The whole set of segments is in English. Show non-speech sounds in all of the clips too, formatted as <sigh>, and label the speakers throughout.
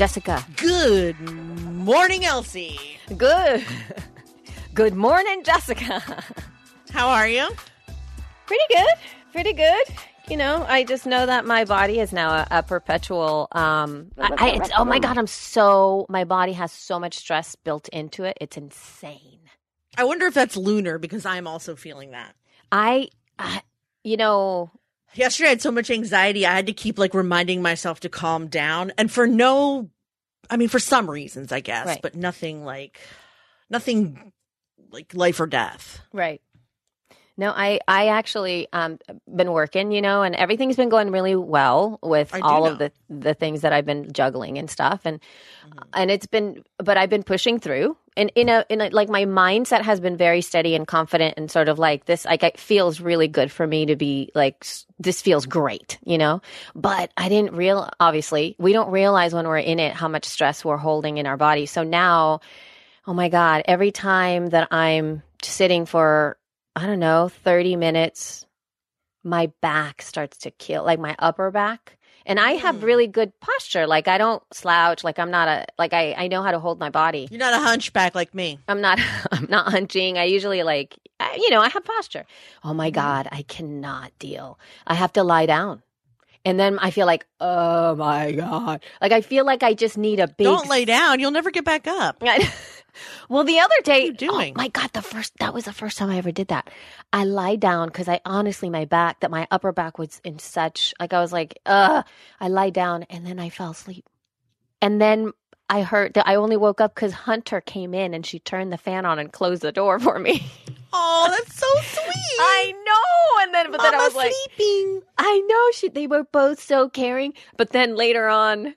Speaker 1: Jessica.
Speaker 2: Good morning, Elsie.
Speaker 1: Good. Good morning, Jessica.
Speaker 2: How are you?
Speaker 1: Pretty good. Pretty good. You know, I just know that my body is now a, a perpetual. Um, I, I, it's, oh my god, I'm so my body has so much stress built into it. It's insane.
Speaker 2: I wonder if that's lunar because I'm also feeling that.
Speaker 1: I, I you know,
Speaker 2: Yesterday I had so much anxiety, I had to keep like reminding myself to calm down. And for no, I mean, for some reasons, I guess,
Speaker 1: Right.
Speaker 2: but nothing like, nothing like life or death.
Speaker 1: Right. No, I I actually um been working, you know, and everything's been going really well with all
Speaker 2: know.
Speaker 1: of the the things that I've been juggling and stuff and
Speaker 2: Mm-hmm.
Speaker 1: and it's been but I've been pushing through and in a in a like my mindset has been very steady and confident and sort of like this like it feels really good for me to be like this feels great, you know. But I didn't real obviously we don't realize when we're in it how much stress we're holding in our body. So now Oh my God. Every time that I'm sitting for, I don't know, 30 minutes, my back starts to kill, like my upper back. And I have
Speaker 2: Mm.
Speaker 1: really good posture. Like I don't slouch. Like I'm not a, like I, I know how to hold my body.
Speaker 2: You're not a hunchback like me.
Speaker 1: I'm not, <laughs> I'm not hunching. I usually like, I, you know, I have posture. Oh my God. I cannot deal. I have to lie down. And then I feel like, oh my God. Like I feel like I just need a big
Speaker 2: Don't lay down. You'll never get back up. <laughs>
Speaker 1: Well, the other day,
Speaker 2: you doing?
Speaker 1: Oh my God, the first that was the first time I ever did that. I lied down because I honestly my back that my upper back was in such like I was like, uh, I lied down and then I fell asleep, and then I heard that I only woke up because Hunter came in and she turned the fan on and closed the door for me. <laughs>
Speaker 2: Oh, that's so sweet.
Speaker 1: I know, and then but then I
Speaker 2: Mama
Speaker 1: was like,
Speaker 2: sleeping.
Speaker 1: I know she they were both so caring, but then later on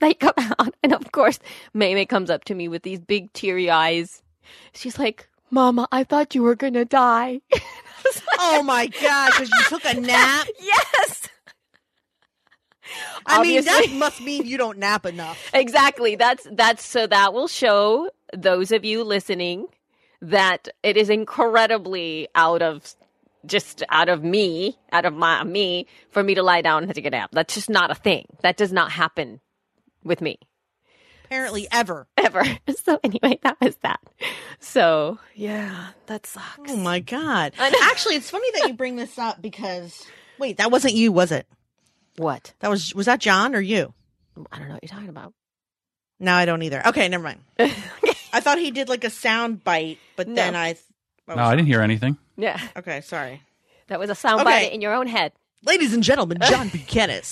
Speaker 1: they come out and of course Maymay comes up to me with these big teary eyes. She's like, "Mama, I thought you were going to die." <laughs> Like,
Speaker 2: Oh my God, because you took a <laughs> nap.
Speaker 1: yes.
Speaker 2: I mean, that must mean you don't nap enough.
Speaker 1: Exactly. That's that's so that will show those of you listening that it is incredibly out of just out of me, out of my me for me to lie down and take a nap. That's just not a thing. That does not happen with me.
Speaker 2: Apparently, ever.
Speaker 1: ever. <laughs> So anyway, that was that. So yeah, that sucks.
Speaker 2: Oh my God.
Speaker 1: I.
Speaker 2: Actually, it's funny that you bring this up because, wait, that wasn't you, was it?
Speaker 1: What?
Speaker 2: That was, was that John or you?
Speaker 1: I don't know what you're talking about.
Speaker 2: No, I don't either. Okay, never mind. <laughs> I thought he did like a sound bite, but
Speaker 1: No.
Speaker 2: then I. oh,
Speaker 3: No, I didn't hear anything.
Speaker 1: yeah,
Speaker 2: Okay, sorry.
Speaker 1: that was a soundbite
Speaker 2: Okay.
Speaker 1: in your own head.
Speaker 2: Ladies and gentlemen, John <laughs> Buchanan.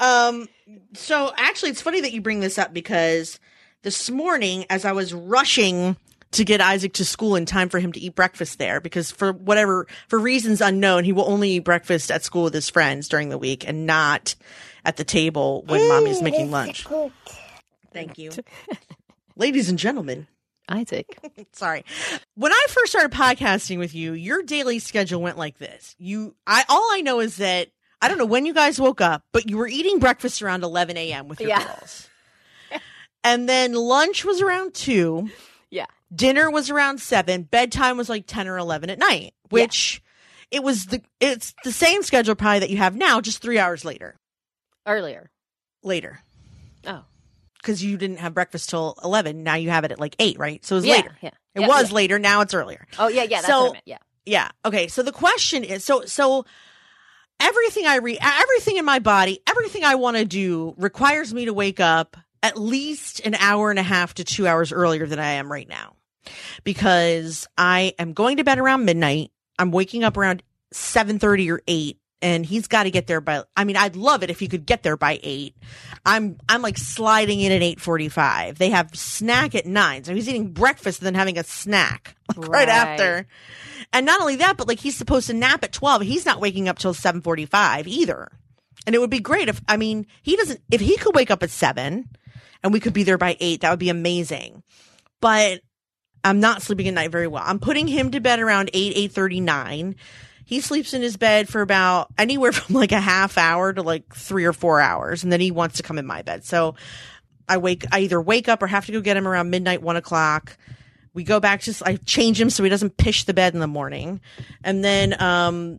Speaker 2: Um, so actually, it's funny that you bring this up because this morning, as I was rushing to get Isaac to school in time for him to eat breakfast there, because for whatever, for reasons unknown, he will only eat breakfast at school with his friends during the week and not at the table when mommy's making lunch. Thank you. <laughs> Ladies and gentlemen,
Speaker 1: Isaac. <laughs>
Speaker 2: sorry. When I first started podcasting with you, your daily schedule went like this. You, I, all I know is that I don't know when you guys woke up, but you were eating breakfast around 11 a.m. with your
Speaker 1: Yeah.
Speaker 2: girls. and then lunch was around two.
Speaker 1: Yeah.
Speaker 2: Dinner was around seven. Bedtime was like 10 or 11 at night, which it was the, it's the same schedule probably that you have now, just three hours later,
Speaker 1: Earlier.
Speaker 2: later.
Speaker 1: Oh.
Speaker 2: Cause you didn't have breakfast till 11. Now you have it at like eight, right? So it was
Speaker 1: Yeah.
Speaker 2: later.
Speaker 1: Yeah.
Speaker 2: It
Speaker 1: Yeah,
Speaker 2: was
Speaker 1: yeah.
Speaker 2: later. Now it's earlier.
Speaker 1: Oh yeah, yeah. That's
Speaker 2: So-
Speaker 1: what I meant. Yeah.
Speaker 2: Yeah. Okay. So the question is so so everything I read everything in my body, everything I want to do requires me to wake up at least an hour and a half to 2 hours earlier than I am right now. Because I am going to bed around midnight. I'm waking up around 7:30 or 8 and he's got to get there by I mean I'd love it if he could get there by 8. I'm I'm like sliding in at 8:45. They have snack at 9. So he's eating breakfast and then having a snack <laughs> like right.
Speaker 1: Right.
Speaker 2: after. And not only that, but like he's supposed to nap at 12. He's not waking up till 7:45 either. And it would be great if I mean, he doesn't if he could wake up at 7 and we could be there by 8, that would be amazing. But I'm not sleeping at night very well. I'm putting him to bed around 8, 8.39. He sleeps in his bed for about anywhere <laughs> from like a half hour to like three or four hours. And then he wants to come in my bed. So I wake, I either wake up or have to go get him around midnight, one o'clock. We go back to, I change him so he doesn't pish the bed in the morning. And then, um,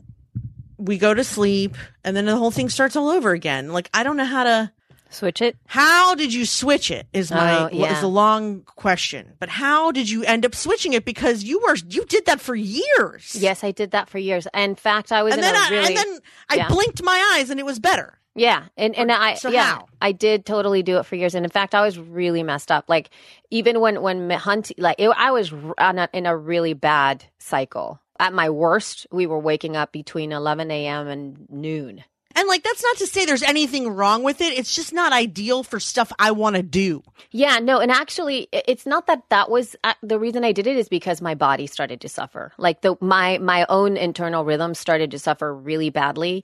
Speaker 2: we go to sleep and then the whole thing starts all over again. Like, I don't know how to,
Speaker 1: Switch it.
Speaker 2: how did you switch it? Is my
Speaker 1: Oh, yeah.
Speaker 2: is a long question. But how did you end up switching it? Because you were you did that for years.
Speaker 1: Yes, I did that for years. In fact, I was
Speaker 2: And
Speaker 1: in
Speaker 2: then
Speaker 1: a
Speaker 2: I,
Speaker 1: really
Speaker 2: and then I
Speaker 1: yeah.
Speaker 2: blinked my eyes and it was better.
Speaker 1: Yeah, and and I
Speaker 2: so
Speaker 1: yeah,
Speaker 2: how?
Speaker 1: I did totally do it for years, and in fact, I was really messed up. Like even when when Hunt, like it, I was on a, in a really bad cycle. At my worst, we were waking up between 11 a.m. and noon.
Speaker 2: And like that's not to say there's anything wrong with it. It's just not ideal for stuff I want to do.
Speaker 1: Yeah, no, and actually, it's not that that was uh, the reason I did it is because my body started to suffer. Like the my my own internal rhythm started to suffer really badly.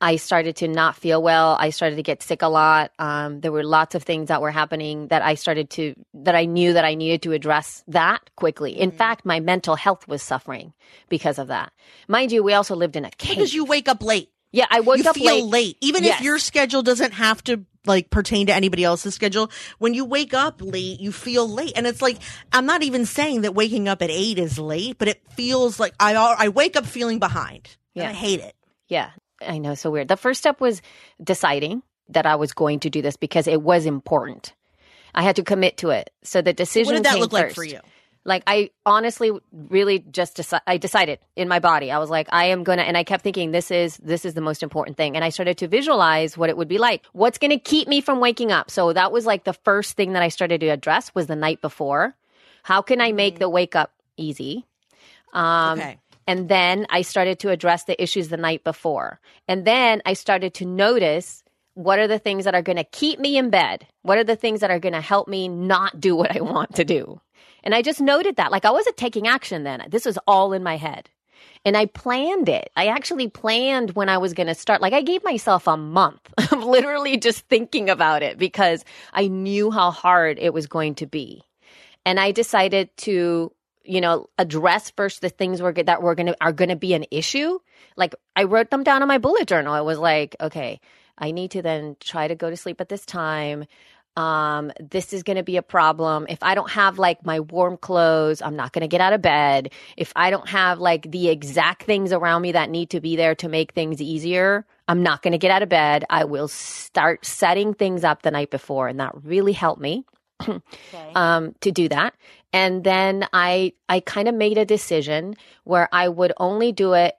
Speaker 1: I started to not feel well. I started to get sick a lot. Um, there were lots of things that were happening that I started to that I knew that I needed to address that quickly. In fact, my mental health was suffering because of that. Mind you, we also lived in a cave.
Speaker 2: Because you wake up late.
Speaker 1: Yeah, I woke
Speaker 2: you
Speaker 1: up
Speaker 2: feel
Speaker 1: late.
Speaker 2: late. Even
Speaker 1: Yes.
Speaker 2: if your schedule doesn't have to like pertain to anybody else's schedule, when you wake up late, you feel late. And it's like I'm not even saying that waking up at 8 is late, but it feels like I I wake up feeling behind. And
Speaker 1: Yeah.
Speaker 2: I hate it.
Speaker 1: Yeah, I know. So weird. The first step was deciding that I was going to do this because it was important. I had to commit to it. So the decision.
Speaker 2: What did that look like for you?
Speaker 1: Like I honestly, really just deci- I decided in my body. I was like, I am gonna, and I kept thinking, this is this is the most important thing. And I started to visualize what it would be like. What's gonna keep me from waking up? So that was like the first thing that I started to address was the night before. How can I make the wake up easy? Um,
Speaker 2: Okay.
Speaker 1: And then I started to address the issues the night before. And then I started to notice what are the things that are going to keep me in bed? What are the things that are going to help me not do what I want to do? And I just noted that. Like I wasn't taking action then. This was all in my head. And I planned it. I actually planned when I was going to start. Like I gave myself a month <laughs> of literally just thinking about it because I knew how hard it was going to be. And I decided to, you know, address first the things that were to, are going to be an issue. Like I wrote them down in my bullet journal. i was like, okay, I need to then try to go to sleep at this time. Um, this is going to be a problem. If I don't have like my warm clothes, I'm not going to get out of bed. If I don't have like the exact things around me that need to be there to make things easier, I'm not going to get out of bed. I will start setting things up the night before. And that really helped me <clears throat> um, to do that. And then I I kind of made a decision where I would only do it.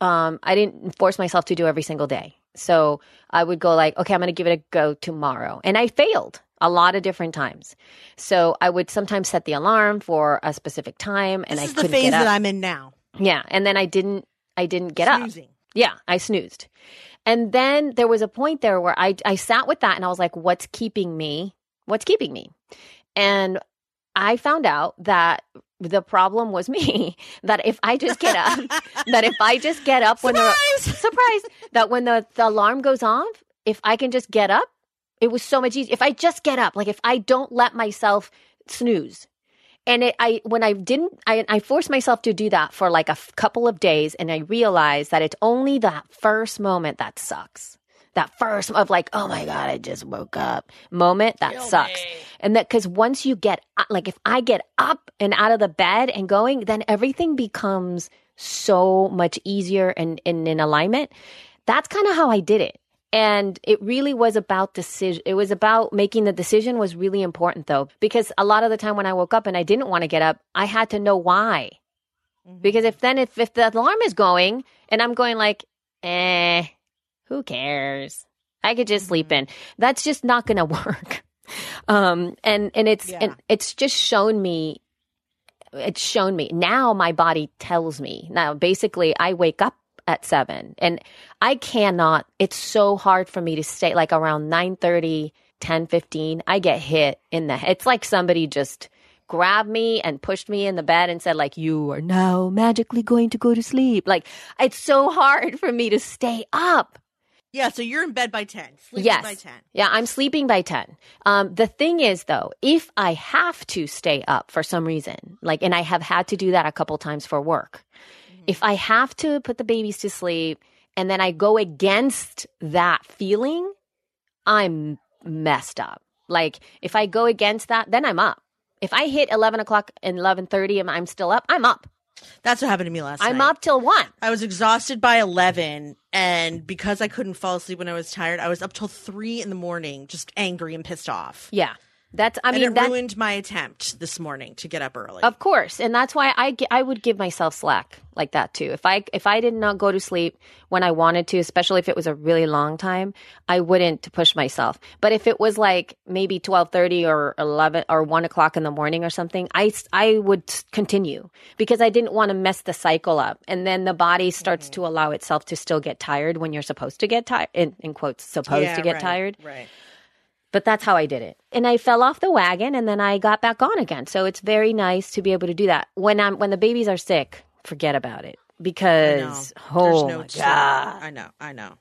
Speaker 1: Um, I didn't force myself to do every single day. So I would go like, okay, I'm going to give it a go tomorrow, and I failed a lot of different times. So I would sometimes set the alarm for a specific time, and
Speaker 2: This
Speaker 1: I
Speaker 2: is the
Speaker 1: couldn't
Speaker 2: phase that I'm in now.
Speaker 1: yeah, and then I didn't I didn't get up. Yeah, I snoozed. And then there was a point there where I I sat with that and I was like, what's keeping me? What's keeping me? And I found out that the problem was me. <laughs> That if I just get up, <laughs> that if I just get up when the <laughs> surprise, that when the, the alarm goes off, if I can just get up, it was so much easier. If I just get up, like if I don't let myself snooze, and it, I when I didn't, I, I forced myself to do that for like a f- couple of days, and I realized that it's only that first moment that sucks. That first of like, oh my god, I just woke up moment that sucks, and that because once you get uh, like, if I get up and out of the bed and going, then everything becomes so much easier and, and in alignment. That's kind of how I did it. And it really was about decision. It was about making the decision was really important though, because a lot of the time when I woke up and I didn't want to get up, I had to know why. Because if then if, if the alarm is going and I'm going like, eh, who cares? I could just sleep in. That's just not going <laughs> to work. Um, and, and it's,
Speaker 2: Yeah.
Speaker 1: and it's just shown me it's shown me now my body tells me now basically i wake up at seven. And I cannot, it's so hard for me to stay like around 9 30, 10 15. I get hit in the It's like somebody just grabbed me and pushed me in the bed and said, like, you are now magically going to go to sleep. Like, it's so hard for me to stay up.
Speaker 2: Yeah, so you're in bed by 10. Sleeping
Speaker 1: yes.
Speaker 2: by 10.
Speaker 1: Yeah, I'm sleeping by 10. Um, the thing is, though, if I have to stay up for some reason, like, and I have had to do that a couple times for work, mm-hmm. if I have to put the babies to sleep and then I go against that feeling, I'm messed up. Like, if I go against that, then I'm up. If I hit 11 o'clock and 11.30 and I'm still up, I'm up.
Speaker 2: That's what happened to me last night.
Speaker 1: I'm up till 1.
Speaker 2: I was exhausted by 11 and because I couldn't fall asleep when I was tired, I was up till 3 in the morning just angry and pissed off.
Speaker 1: Yeah. That's, I
Speaker 2: and
Speaker 1: mean,
Speaker 2: it
Speaker 1: that,
Speaker 2: ruined my attempt this morning to get up early.
Speaker 1: Of course, and that's why I, I would give myself slack like that too. If I if I did not go to sleep when I wanted to, especially if it was a really long time, I wouldn't push myself. But if it was like maybe twelve thirty or eleven or one o'clock in the morning or something, I I would continue because I didn't want to mess the cycle up, and then the body starts mm-hmm. to allow itself to still get tired when you're supposed to get tired. In, in quotes, supposed
Speaker 2: yeah,
Speaker 1: to get
Speaker 2: right,
Speaker 1: tired.
Speaker 2: Right.
Speaker 1: But that's how I did it. And I fell off the wagon and then I got back on again. So it's very nice to be able to do that. When I'm when the babies are sick, forget about it. Because oh
Speaker 2: no
Speaker 1: my god.
Speaker 2: I know, I know.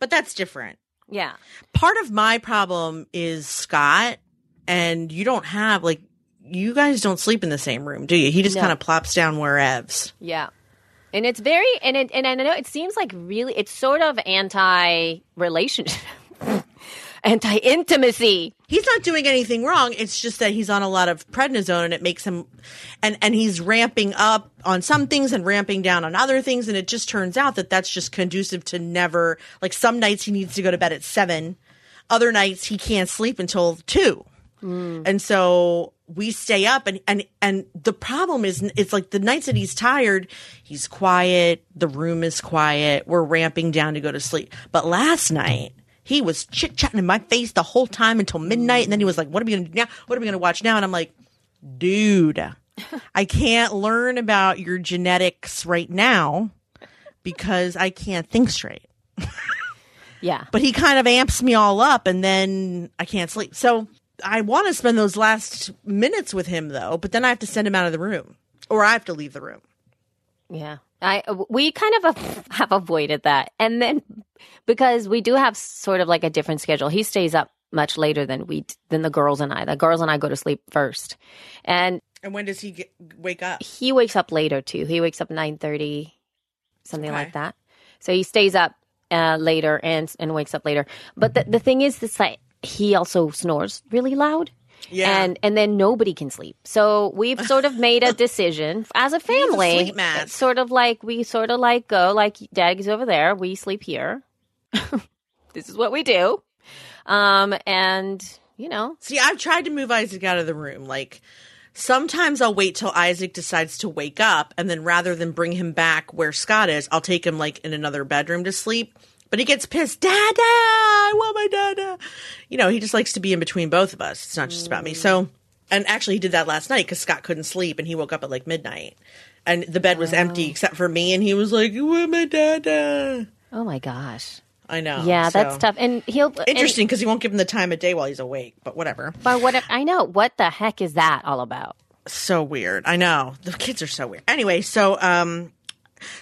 Speaker 2: But that's different.
Speaker 1: Yeah.
Speaker 2: Part of my problem is Scott and you don't have like you guys don't sleep in the same room, do you? He just
Speaker 1: No.
Speaker 2: kind of plops down wherever's.
Speaker 1: Yeah. And it's very and it and I know it seems like really it's sort of anti relationship. Anti intimacy.
Speaker 2: He's not doing anything wrong. It's just that he's on a lot of prednisone and it makes him and and he's ramping up on some things and ramping down on other things and it just turns out that that's just conducive to never like some nights he needs to go to bed at 7. Other nights he can't sleep until 2. Hmm. And so we stay up and, and, and the problem is it's like the nights that he's tired, he's quiet. The room is quiet. We're ramping down to go to sleep. But last night he was chit chatting in my face the whole time until midnight. And then he was like, what are we going to do now? What are we going to watch now? And I'm like, dude, I can't learn about your genetics right now because I can't think straight. <laughs>
Speaker 1: Yeah.
Speaker 2: But he kind of amps me all up and then I can't sleep. So I want to spend those last minutes with him though, but then I have to send him out of the room or I have to leave the room.
Speaker 1: Yeah. I we kind of <laughs> have avoided that. And then because we do have sort of like a different schedule. He stays up much later than we than the girls and I. The girls and I go to sleep first. And
Speaker 2: And when does he get, wake up?
Speaker 1: he wakes up later too. He wakes up 9:30 something
Speaker 2: Okay.
Speaker 1: like that. So he stays up uh, later and and wakes up later. But the the thing is this like he also snores really loud.
Speaker 2: Yeah.
Speaker 1: And and then nobody can sleep. So we've sort of made a <laughs> decision as a family. It's sort of like we sort of like go like daddy's over there, we sleep here. <laughs> this is what we do. Um and you know,
Speaker 2: See, I've tried to move Isaac out of the room. Like sometimes I'll wait till Isaac decides to wake up and then rather than bring him back where Scott is, I'll take him like in another bedroom to sleep. But he gets pissed. Dada, I want my dada. You know, he just likes to be in between both of us. It's not just about me. So, and actually he did that last night because Scott couldn't sleep and he woke up at like midnight. And the bed was empty except for me and he was like, I want my dada.
Speaker 1: oh my gosh.
Speaker 2: I know.
Speaker 1: Yeah, that's tough. And he'll
Speaker 2: Interesting because he won't give him the time of day while he's awake, but whatever.
Speaker 1: But what if I know, what the heck is that all about?
Speaker 2: so weird. I know the kids are so weird. Anyway, so um,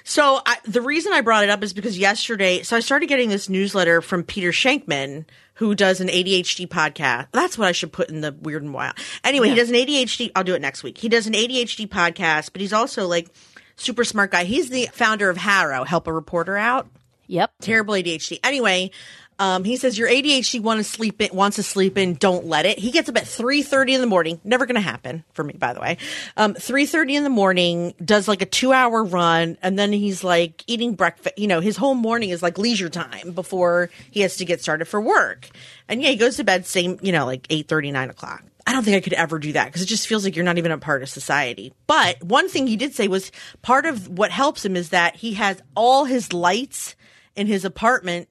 Speaker 2: so I, the reason I brought it up is because yesterday, so I started getting this newsletter from Peter Shankman, who does an ADHD podcast. That's what I should put in the weird and wild. Anyway, he does an ADHD. I'll do it next week. He does an ADHD podcast, but he's also like super smart guy. He's the founder of HARO, Help a Reporter Out
Speaker 1: Yep.
Speaker 2: terrible ADHD. Anyway, um, he says your ADHD want to sleep in, wants to sleep in. Don't let it. He gets up at three thirty in the morning. Never going to happen for me, by the way. Um, three thirty in the morning does like a two hour run, and then he's like eating breakfast. You know, his whole morning is like leisure time before he has to get started for work. And yeah, he goes to bed same, you know, like eight thirty, nine o'clock. I don't think I could ever do that because it just feels like you're not even a part of society. But one thing he did say was part of what helps him is that he has all his lights in his apartment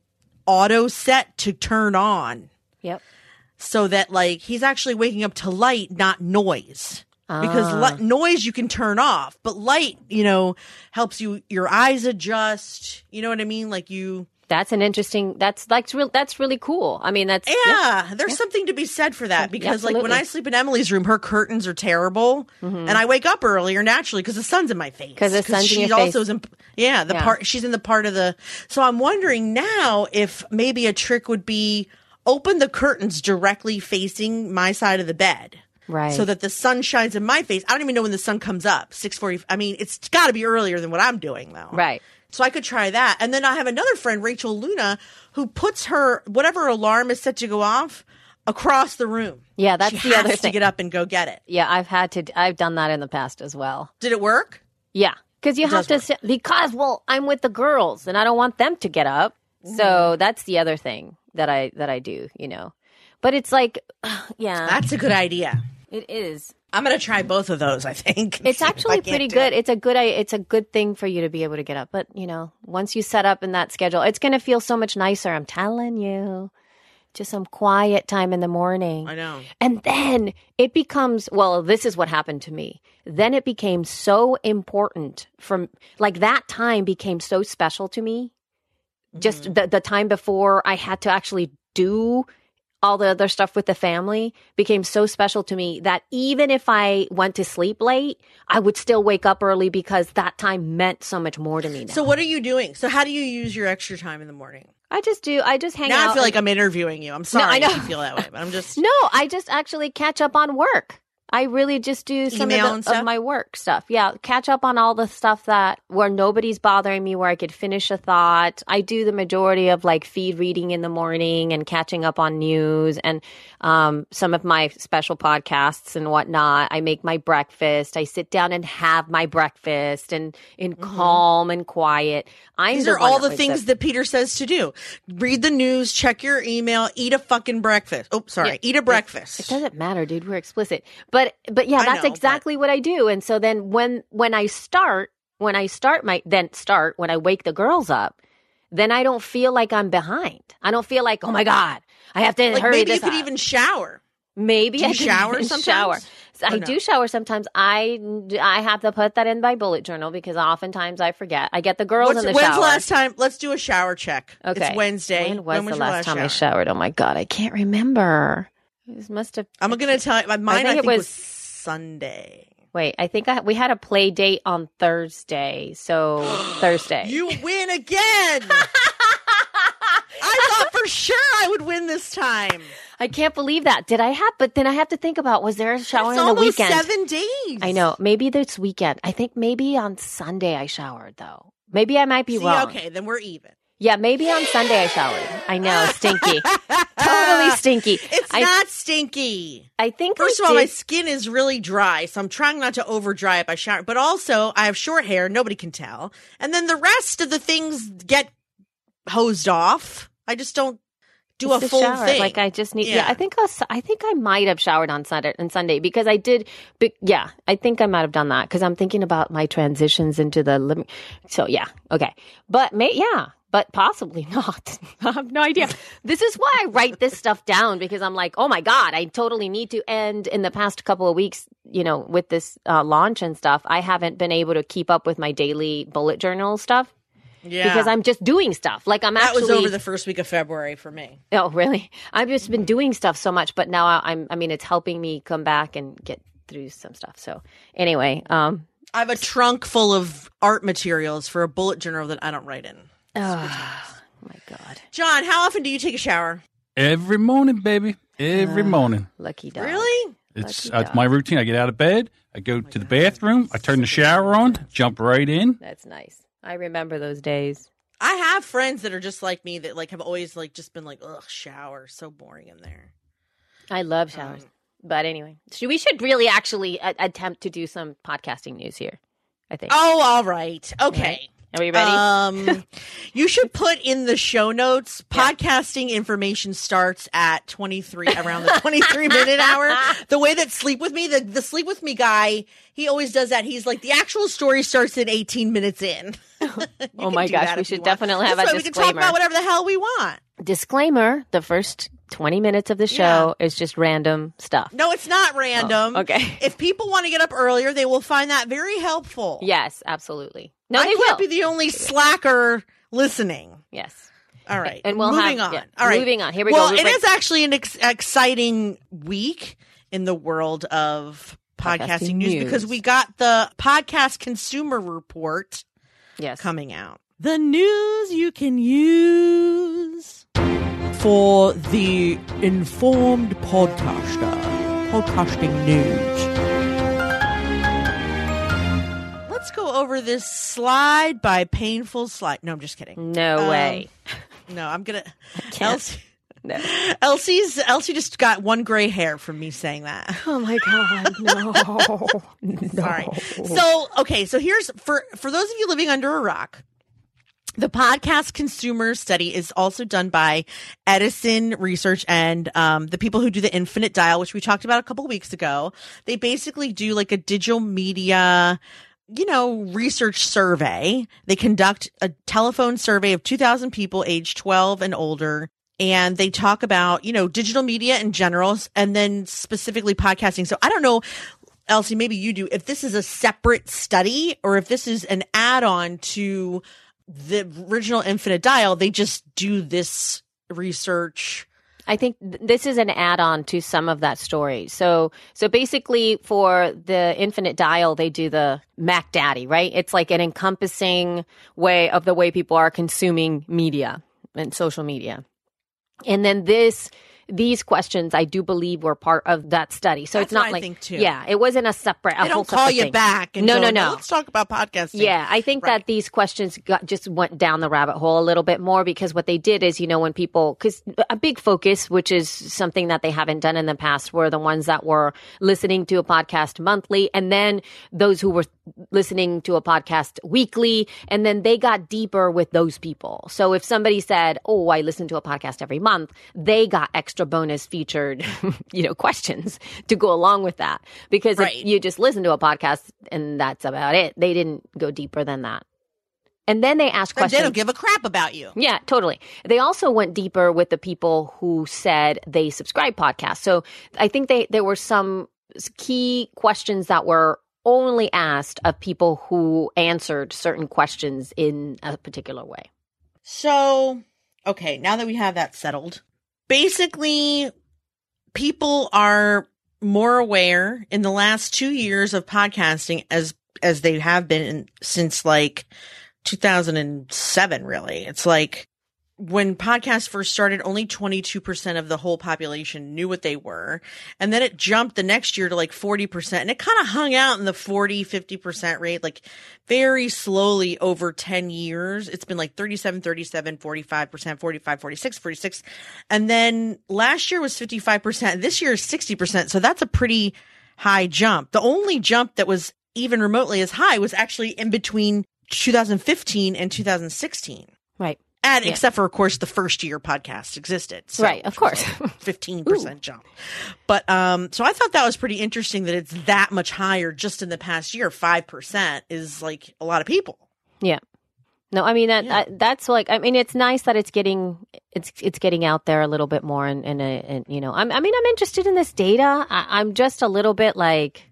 Speaker 2: auto set to turn on
Speaker 1: Yep.
Speaker 2: so that like he's actually waking up to light, not noise. because
Speaker 1: Ah.
Speaker 2: li- noise you can turn off, but light, you know, helps you your eyes adjust. You know what I mean? Like you,
Speaker 1: That's an interesting. That's like real. That's really cool. I mean, that's
Speaker 2: yeah. There's something to be said for that because, like, when.
Speaker 1: Mm-hmm.
Speaker 2: I sleep in Emily's room, her curtains are terrible, and I wake up earlier naturally because the sun's in my face.
Speaker 1: 'Cause the sun's in
Speaker 2: she
Speaker 1: your
Speaker 2: also
Speaker 1: face.
Speaker 2: is in, yeah, the
Speaker 1: Yeah.
Speaker 2: part she's in the part of the. So I'm wondering now if maybe a trick would be open the curtains directly facing my side of the bed.
Speaker 1: Right.
Speaker 2: So that the sun shines in my face. I don't even know when the sun comes up. Six forty. I mean, it's got to be earlier than what I'm doing though.
Speaker 1: right.
Speaker 2: So I could try that. And then I have another friend, Rachel Luna, who puts her whatever alarm is set to go off across the room.
Speaker 1: Yeah, that's
Speaker 2: she
Speaker 1: the
Speaker 2: has
Speaker 1: other
Speaker 2: to get up and go get it.
Speaker 1: Yeah, I've had to. I've done that in the past as well.
Speaker 2: Did it work?
Speaker 1: Yeah, because you
Speaker 2: It
Speaker 1: have to. Sit, because well, I'm with the girls, and I don't want them to get up.
Speaker 2: Mm-hmm.
Speaker 1: So that's the other thing that I that I do. You know, but it's like, <sighs> yeah,
Speaker 2: That's a good idea.
Speaker 1: it is.
Speaker 2: I'm going to try both of those, I think.
Speaker 1: It's
Speaker 2: See <laughs> if I
Speaker 1: actually pretty good.
Speaker 2: it.
Speaker 1: It's a good. It's a good thing for you to be able to get up. But you know, once you set up in that schedule, it's going to feel so much nicer. I'm telling you, just some quiet time in the morning.
Speaker 2: I know.
Speaker 1: And then it becomes, well, this is what happened to me. Then it became so important from like that time became so special to me. Just
Speaker 2: Mm-hmm.
Speaker 1: the, the time before I had to actually do all the other stuff with the family became so special to me that even if I went to sleep late, I would still wake up early because that time meant so much more to me now.
Speaker 2: So what are you doing? So how do you use your extra time in the morning?
Speaker 1: I just do, I just hang
Speaker 2: now
Speaker 1: out.
Speaker 2: I feel like I'm interviewing you. I'm sorry
Speaker 1: I know.
Speaker 2: if you feel that way, but I'm just <laughs>
Speaker 1: No, I just actually catch up on work. I really just do some of, the, of my work stuff. Yeah, catch up on all the stuff that where nobody's bothering me, where I could finish a thought. I do the majority of like feed reading in the morning and catching up on news and um, some of my special podcasts and whatnot. I make my breakfast. I sit down and have my breakfast and in calm and quiet. I'm
Speaker 2: Mm-hmm. These
Speaker 1: the
Speaker 2: are all the things
Speaker 1: up-
Speaker 2: that Peter says to do. Read the news, check your email, eat a fucking breakfast. Oh, sorry.
Speaker 1: Yeah.
Speaker 2: Eat a breakfast.
Speaker 1: It
Speaker 2: breakfast.
Speaker 1: doesn't matter, dude. We're explicit. But but but yeah,
Speaker 2: I
Speaker 1: that's
Speaker 2: know, but-
Speaker 1: exactly what I do. And so then when when I start when I start my then start when I wake the girls up, then I don't feel like I'm behind. I don't feel like oh my god, I have to
Speaker 2: like
Speaker 1: hurry
Speaker 2: maybe
Speaker 1: this
Speaker 2: you could
Speaker 1: up.
Speaker 2: even shower.
Speaker 1: maybe
Speaker 2: Do you
Speaker 1: I
Speaker 2: shower <laughs> sometimes?
Speaker 1: shower. So I
Speaker 2: no?
Speaker 1: do shower sometimes. I I have to put that in my bullet journal because oftentimes I forget. I get the girls
Speaker 2: What's,
Speaker 1: in the
Speaker 2: when's
Speaker 1: shower.
Speaker 2: the last time? Let's do a shower check.
Speaker 1: Okay.
Speaker 2: It's Wednesday.
Speaker 1: When was
Speaker 2: your
Speaker 1: the last time I showered? Oh my god, I can't remember. It must have.
Speaker 2: I'm going to tell you. Mine, I
Speaker 1: think
Speaker 2: think,
Speaker 1: it
Speaker 2: was,
Speaker 1: was-
Speaker 2: Sunday.
Speaker 1: Wait, I think I, we had a play date on Thursday. So <gasps> Thursday.
Speaker 2: You win again. <laughs> I thought for sure I would win this time.
Speaker 1: I can't believe that. Did I have? But then I have to think about was there a shower
Speaker 2: it's
Speaker 1: on the weekend?
Speaker 2: seven days.
Speaker 1: I know. Maybe this weekend. I think maybe on Sunday I showered though. Maybe I might be
Speaker 2: See,
Speaker 1: wrong.
Speaker 2: okay, then we're even.
Speaker 1: Yeah, maybe on Sunday I showered. I know, stinky, <laughs> totally stinky.
Speaker 2: It's
Speaker 1: I,
Speaker 2: not stinky.
Speaker 1: I think
Speaker 2: First
Speaker 1: I
Speaker 2: of all, my skin is really dry, so I'm trying not to over dry it by showering. But also, I have short hair; nobody can tell. And then the rest of the things get hosed off. I just don't do
Speaker 1: It's
Speaker 2: a full
Speaker 1: shower.
Speaker 2: thing.
Speaker 1: Like I just need. Yeah,
Speaker 2: Yeah.
Speaker 1: I think I, was, I think I might have showered on Sunday and Sunday because I did. But yeah, I think I might have done that because I'm thinking about my transitions into the living. So yeah, okay, but may yeah. But possibly <laughs> not. I have no idea. This is why I write this stuff down because I'm like, oh my God, I totally need to. And in the past couple of weeks, you know, with this uh, launch and stuff, I haven't been able to keep up with my daily bullet journal stuff
Speaker 2: yeah,
Speaker 1: because I'm just doing stuff. Like I'm
Speaker 2: that
Speaker 1: actually.
Speaker 2: That was over the first week of February for me.
Speaker 1: Oh, really? I've just been doing stuff so much, but now I- I'm. I mean, it's helping me come back and get through some stuff. So, anyway, um,
Speaker 2: I have a trunk full of art materials for a bullet journal that I don't write in.
Speaker 1: Oh my god,
Speaker 2: John, how often do you take a shower?
Speaker 3: Every morning, baby. Every morning.
Speaker 1: lucky dog.
Speaker 2: Really?
Speaker 3: It's uh, my routine. I get out of bed, I go to the bathroom, I turn the shower on, <laughs> jump right in.
Speaker 1: That's nice. I remember those days.
Speaker 2: I have friends that are just like me that like have always like just been like, ugh, shower, so boring in there.
Speaker 1: I love showers, but anyway, we should really actually a- attempt to do some podcasting news here. I think.
Speaker 2: Oh, all right. Okay.
Speaker 1: Are we ready?
Speaker 2: Um, <laughs> you should put in the show notes. Podcasting information starts at twenty three, around the twenty three minute hour. The way that Sleep with Me, the the Sleep with Me guy, he always does that. He's like, the actual story starts at eighteen minutes in. <laughs>
Speaker 1: Oh my gosh, we should definitely have a
Speaker 2: way We can talk about whatever the hell we want.
Speaker 1: Disclaimer: the first 20 minutes of the show is just random stuff.
Speaker 2: No, it's not random.
Speaker 1: Oh, okay.
Speaker 2: If people want to get up earlier, they will find that very helpful.
Speaker 1: Yes, absolutely. No,
Speaker 2: I
Speaker 1: they
Speaker 2: can't
Speaker 1: will.
Speaker 2: be the only slacker listening.
Speaker 1: yes.
Speaker 2: All right.
Speaker 1: And we'll
Speaker 2: moving
Speaker 1: have-
Speaker 2: on.
Speaker 1: yeah,
Speaker 2: All right.
Speaker 1: moving on. Here we
Speaker 2: well,
Speaker 1: go.
Speaker 2: it
Speaker 1: Right.
Speaker 2: is actually an ex- exciting week in the world of podcasting,
Speaker 1: Podcasting
Speaker 2: news,
Speaker 1: news.
Speaker 2: because we got the podcast consumer report
Speaker 1: Yes.
Speaker 2: coming out. The news you can use for the informed podcaster. Podcasting news. Let's go over this slide by painful slide. No, I'm just kidding.
Speaker 1: No
Speaker 2: Um,
Speaker 1: way. <laughs>
Speaker 2: No, I'm gonna.
Speaker 1: can't.
Speaker 2: Elsie, <laughs>
Speaker 1: No.
Speaker 2: Elsie's Elsie just got one gray hair from me saying that. <laughs>
Speaker 1: Oh my god, no. no.
Speaker 2: All right. So, okay, so here's for for those of you living under a rock. The podcast consumer study is also done by Edison Research and um, the people who do the Infinite Dial, which we talked about a couple weeks ago. They basically do like a digital media, you know, research survey. They conduct a telephone survey of 2,000 people aged 12 and older. And they talk about, you know, digital media in general and then specifically podcasting. So I don't know Elsie, maybe you do, if this is a separate study or if this is an add on to the original Infinite Dial, they just do this research.
Speaker 1: I think th- this is an add-on to some of that story. So, so basically, for the Infinite Dial, they do the Mac Daddy, right? It's like an encompassing way of the way people are consuming media and social media. And then this, these questions, I do believe, were part of that study. So
Speaker 2: That's
Speaker 1: it's not
Speaker 2: I
Speaker 1: like, yeah, it wasn't a separate. a
Speaker 2: They don't call you
Speaker 1: thing.
Speaker 2: back and
Speaker 1: No,
Speaker 2: go,
Speaker 1: no, no.
Speaker 2: Let's talk about podcasting.
Speaker 1: Yeah, I think
Speaker 2: Right.
Speaker 1: that these questions got just went down the rabbit hole a little bit more because what they did is, you know, when people, because a big focus, which is something that they haven't done in the past, were the ones that were listening to a podcast monthly, and then those who were listening to a podcast weekly, and then they got deeper with those people. So if somebody said, "Oh, I listen to a podcast every month," they got extra bonus featured, <laughs> you know, questions to go along with that because
Speaker 2: Right.
Speaker 1: if you just listen to a podcast and that's about it. They didn't go deeper than that. And then they asked
Speaker 2: questions. they don't give a crap about you.
Speaker 1: yeah, totally. They also went deeper with the people who said they subscribe podcasts. So I think they there were some key questions that were only asked of people who answered certain questions in a particular way.
Speaker 2: So, okay, now that we have that settled, basically, people are more aware in the last two years of podcasting as as they have been in, since like 2007. Really, it's like when podcasts first started, only 22% of the whole population knew what they were. And then it jumped the next year to like 40%. And it kind of hung out in the 40, 50% rate, like very slowly over 10 years. It's been like 37, 37, 45%, 45, 46, 46. And then last year was 55%. This year is 60%. So that's a pretty high jump. The only jump that was even remotely as high was actually in between 2015 and 2016. And
Speaker 1: Yeah.
Speaker 2: except for, of course, the first year podcast existed. So,
Speaker 1: Right, of course. <laughs>
Speaker 2: Fifteen percent jump. But um, so I thought that was pretty interesting that it's that much higher just in the past year. Five percent is like a lot of people.
Speaker 1: Yeah. No, I mean that,
Speaker 2: Yeah.
Speaker 1: I, that's like I mean it's nice that it's getting it's it's getting out there a little bit more and and, uh, and you know I'm, I mean I'm interested in this data. I, I'm just a little bit like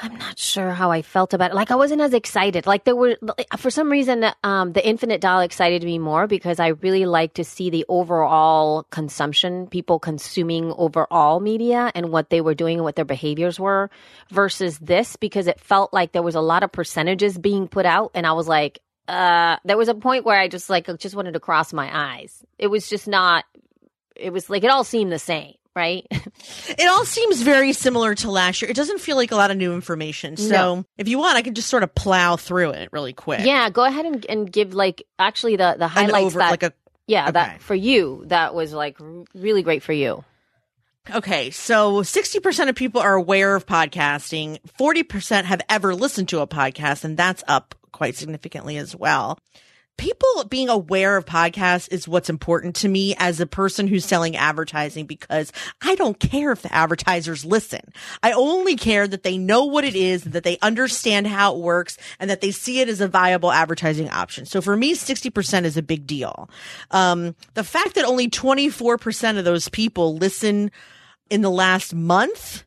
Speaker 1: I'm not sure how I felt about it. Like I wasn't as excited. Like there were for some reason um the Infinite Dial excited me more because I really like to see the overall consumption, people consuming overall media and what they were doing and what their behaviors were versus this because it felt like there was a lot of percentages being put out and I was like uh there was a point where I just like just wanted to cross my eyes. It was just not it was like it all seemed the same, right? <laughs>
Speaker 2: It all seems very similar to last year. It doesn't feel like a lot of new information. So
Speaker 1: No.
Speaker 2: if you want, I can just sort of plow through it really quick.
Speaker 1: Yeah, go ahead and, and give like actually the the highlights
Speaker 2: over
Speaker 1: that
Speaker 2: like a
Speaker 1: yeah
Speaker 2: okay.
Speaker 1: that for you that was like really great for you.
Speaker 2: Okay, so 60% of people are aware of podcasting. 40% have ever listened to a podcast, and that's up quite significantly as well. People being aware of podcasts is what's important to me as a person who's selling advertising because I don't care if the advertisers listen. I only care that they know what it is, that they understand how it works, and that they see it as a viable advertising option. So for me, 60% is a big deal. Um, the fact that only 24% of those people listen in the last month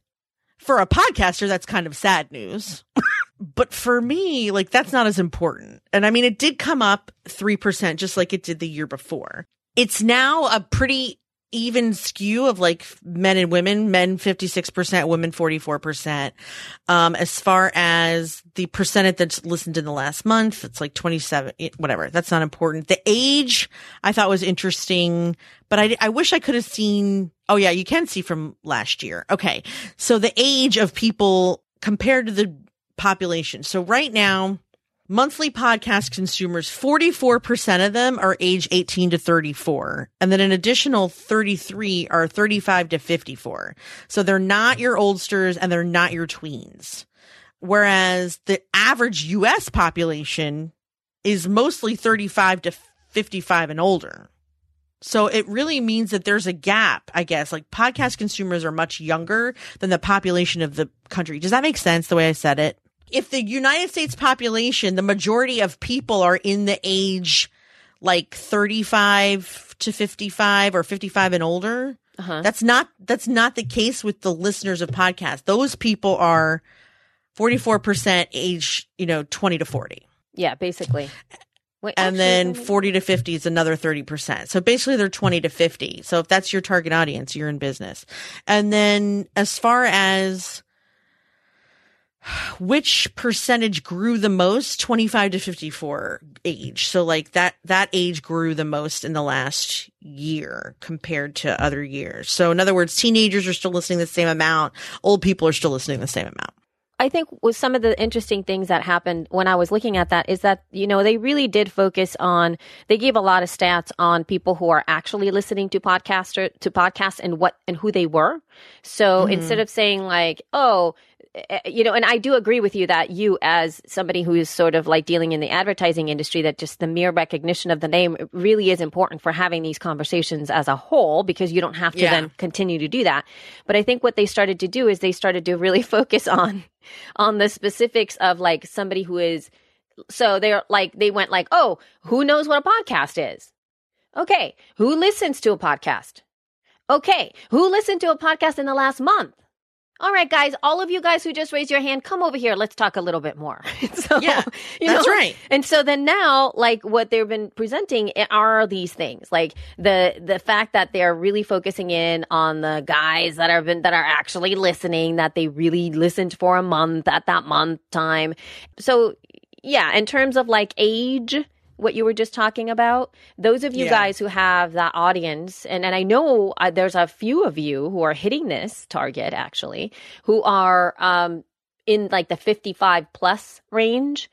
Speaker 2: for a podcaster, that's kind of sad news. <laughs> but for me, like that's not as important. And I mean, it did come up 3% just like it did the year before. It's now a pretty even skew of like men and women, men 56%, women 44%. Um, as far as the percentage that's listened in the last month, it's like 27, whatever. That's not important. The age I thought was interesting, but I, I wish I could have seen. Oh yeah, you can see from last year. Okay. So the age of people compared to the population. So right now, monthly podcast consumers, 44% of them are age 18 to 34. And then an additional 33 are 35 to 54. So they're not your oldsters and they're not your tweens. Whereas the average US population is mostly 35 to 55 and older. So it really means that there's a gap, I guess. Like podcast consumers are much younger than the population of the country. Does that make sense the way I said it? If the United States population, the majority of people are in the age like 35 to 55 or 55 and older, uh-huh. that's not that's not the case with the listeners of podcasts. Those people are 44% age, you know, 20 to 40.
Speaker 1: Yeah, basically.
Speaker 2: Wait, and then 40 to 50 is another 30%. So basically they're 20 to 50. So if that's your target audience, you're in business. And then as far as which percentage grew the most? 25 to 54 age. So like that that age grew the most in the last year compared to other years. So in other words teenagers are still listening the same amount. Old people are still listening the same amount.
Speaker 1: I think with some of the interesting things that happened when I was looking at that is that, you know, they really did focus on, they gave a lot of stats on people who are actually listening to podcaster to podcasts and what, and who they were. So mm-hmm. instead of saying like, oh, Eh, eh, you know, and I do agree with you that you, as somebody who is sort of like dealing in the advertising industry, that just the mere recognition of the name really is important for having these conversations as a whole because you don't have to yeah. then continue to do that. But I think what they started to do is they started to really <laughs> focus on on the specifics of like somebody who is so they're like they went like, oh, who knows what a podcast is? Okay, who listens to a podcast? Okay, who listened to a podcast in the last month? All right, guys, all of you guys who just raised your hand, come over here. Let's talk a little bit more. <laughs>
Speaker 2: so, <laughs> yeah, that's know? right.
Speaker 1: And so then now, like what they've been presenting eh, are these things, like the the fact that they're really focusing in on the guys that are been that are actually listening, that they really listened for a month at that month time. So yeah, in terms of like age, what you were just talking about those of you yeah. guys who have that audience and, and i know uh, there's a few of you who are hitting this target actually who are um, in like the 55 plus range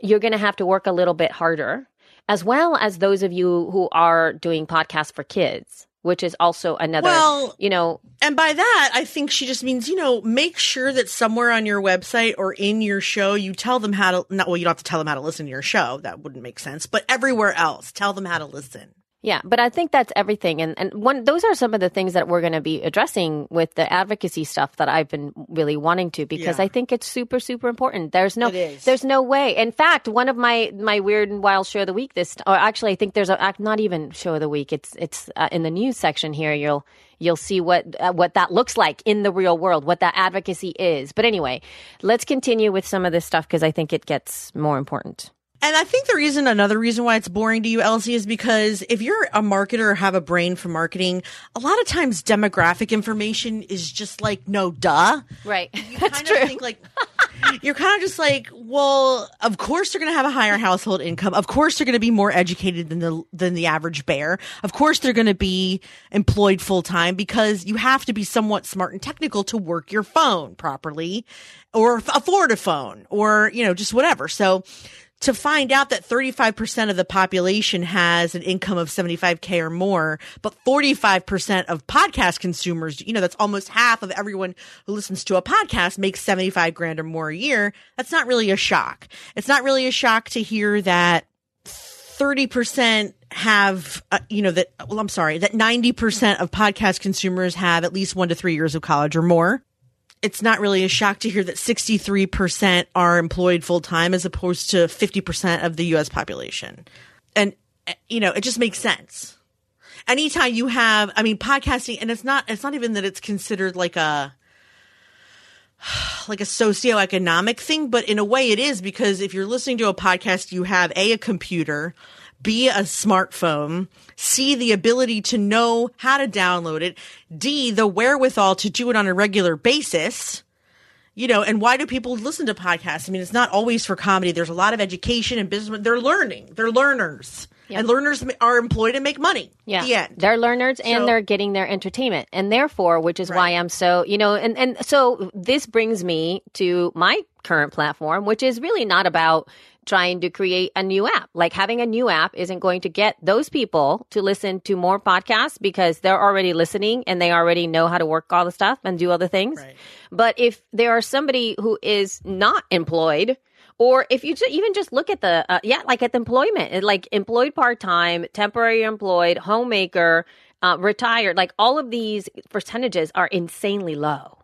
Speaker 1: you're going to have to work a little bit harder as well as those of you who are doing podcasts for kids which is also another well, you know
Speaker 2: and by that i think she just means you know make sure that somewhere on your website or in your show you tell them how to not well you don't have to tell them how to listen to your show. That wouldn't make sense but everywhere else tell them how to listen
Speaker 1: yeah, but I think that's everything, and and one those are some of the things that we're going to be addressing with the advocacy stuff that I've been really wanting to because yeah. I think it's super super important. There's no there's no way. In fact, one of my my weird and wild show of the week this, or actually I think there's a not even show of the week. It's it's uh, in the news section here. You'll you'll see what uh, what that looks like in the real world, what that advocacy is. But anyway, let's continue with some of this stuff because I think it gets more important.
Speaker 2: And I think the reason, another reason why it's boring to you, Elsie, is because if you're a marketer or have a brain for marketing, a lot of times demographic information is just like, no, duh.
Speaker 1: Right.
Speaker 2: You <laughs>
Speaker 1: That's
Speaker 2: kind
Speaker 1: true.
Speaker 2: of think like, <laughs> you're kind of just like, well, of course they're going to have a higher household income. Of course they're going to be more educated than the, than the average bear. Of course they're going to be employed full time because you have to be somewhat smart and technical to work your phone properly or afford a phone or, you know, just whatever. So, to find out that 35% of the population has an income of 75k or more, but 45% of podcast consumers, you know, that's almost half of everyone who listens to a podcast makes 75 grand or more a year. That's not really a shock. It's not really a shock to hear that 30% have, uh, you know, that, well, I'm sorry, that 90% of podcast consumers have at least one to three years of college or more. It's not really a shock to hear that 63% are employed full time as opposed to 50% of the US population. And, uh, you know, it just makes sense. Anytime you have, I mean, podcasting, and it's not, it's not even that it's considered like a, <sighs> like a socioeconomic thing, but in a way it is because if you're listening to a podcast, you have A, a computer, B, a smartphone, C, the ability to know how to download it, D, the wherewithal to do it on a regular basis. You know, and why do people listen to podcasts? I mean, it's not always for comedy. There's a lot of education and business. They're learning. They're learners. And learners are employed and make money.
Speaker 1: Yeah.
Speaker 2: The end.
Speaker 1: They're learners and
Speaker 2: So-
Speaker 1: they're getting their entertainment. And therefore, which is why I'm so, you know, and, and so this brings me to my current platform, which is really not about trying to create a new app. Like having a new app isn't going to get those people to listen to more podcasts because they're already listening and they already know how to work all the stuff and do other things.
Speaker 2: Right.
Speaker 1: But if there are somebody who is not employed, or if you ju- even just look at the uh, yeah, like at the employment, like employed part time, temporary employed, homemaker, uh, retired, like all of these percentages are insanely low.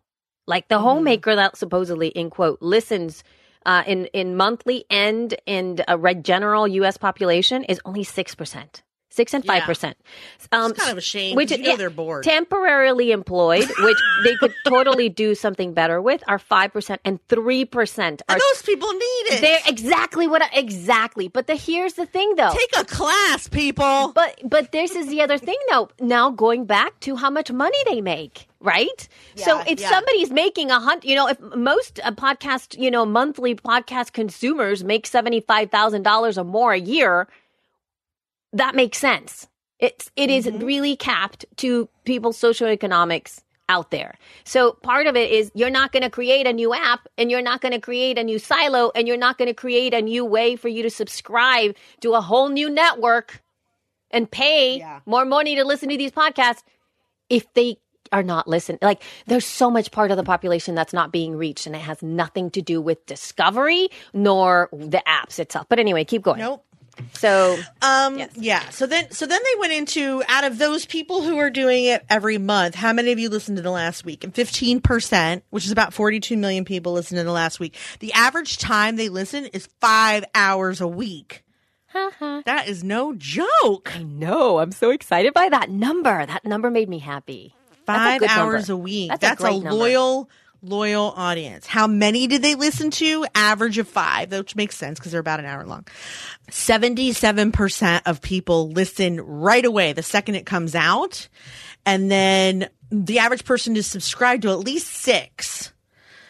Speaker 1: Like the homemaker that supposedly in quote listens. Uh, in in monthly end and in a red general U.S. population is only six percent, six and five percent. Um,
Speaker 2: It's kind of a shame.
Speaker 1: which
Speaker 2: you know
Speaker 1: yeah,
Speaker 2: they're bored.
Speaker 1: temporarily employed, <laughs> which they could totally do something better with, are five percent and three percent are.
Speaker 2: and those people need it.
Speaker 1: They're exactly what I, exactly. But the here's the thing though.
Speaker 2: Take a class, people.
Speaker 1: but but this is the other thing though. Now going back to how much money they make, right? so if
Speaker 2: yeah.
Speaker 1: somebody's making a hunt, you know, if most uh, podcast, you know, monthly podcast consumers make seventy five thousand dollars or more a year, that makes sense. It's it is
Speaker 2: Mm-hmm.
Speaker 1: really capped to people's socioeconomics out there. So part of it is you're not going to create a new app and you're not going to create a new silo and you're not going to create a new way for you to subscribe to a whole new network and pay
Speaker 2: Yeah.
Speaker 1: more money to listen to these podcasts if they are not listening. Like there's so much part of the population that's not being reached and it has nothing to do with discovery nor the apps itself. But anyway, keep going.
Speaker 2: Nope.
Speaker 1: So
Speaker 2: Um,
Speaker 1: Yes.
Speaker 2: yeah. So then, so then they went into out of those people who are doing it every month. How many of you listened to the last week? And fifteen percent, which is about forty-two million people, listened in the last week. The average time they listen is five hours a week. that is no joke.
Speaker 1: I know. I'm so excited by that number. That number made me happy. That's a
Speaker 2: Five
Speaker 1: good
Speaker 2: hours
Speaker 1: number.
Speaker 2: a week.
Speaker 1: That's
Speaker 2: That's,
Speaker 1: a
Speaker 2: a,
Speaker 1: great number.
Speaker 2: Loyal, audience. How many did they listen to? Average of five, which makes sense because they're about an hour long. 77% of people listen right away the second it comes out. And then the average person is subscribed to at least six.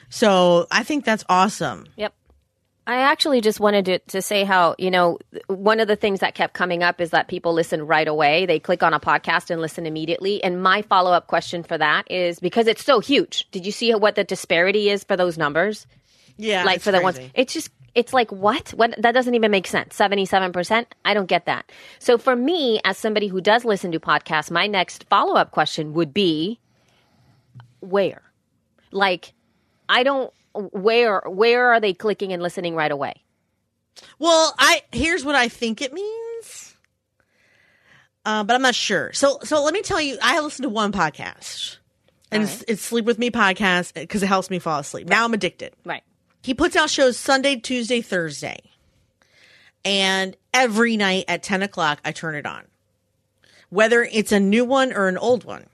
Speaker 2: So I think that's awesome.
Speaker 1: Yep. I actually just wanted to, to say how, you know, one of the things that kept coming up is that people listen right away. They click on a podcast and listen immediately. And my follow up question for that is because it's so huge. Did you see what the disparity is for those numbers?
Speaker 2: Yeah.
Speaker 1: like for the ones it's just it's like what what that doesn't even make sense 77% i don't get that so for me as somebody who does listen to podcasts my next follow-up question would be where like i don't where where are they clicking and listening right away
Speaker 2: Well, I here's what I think it means, uh, but I'm not sure. So, so let me tell you. I listen to one podcast, and it's, it's Sleep with Me podcast because it helps me fall asleep. Now I'm addicted.
Speaker 1: right
Speaker 2: He puts out shows Sunday, Tuesday, Thursday, and every night at ten o'clock I turn it on, whether it's a new one or an old one.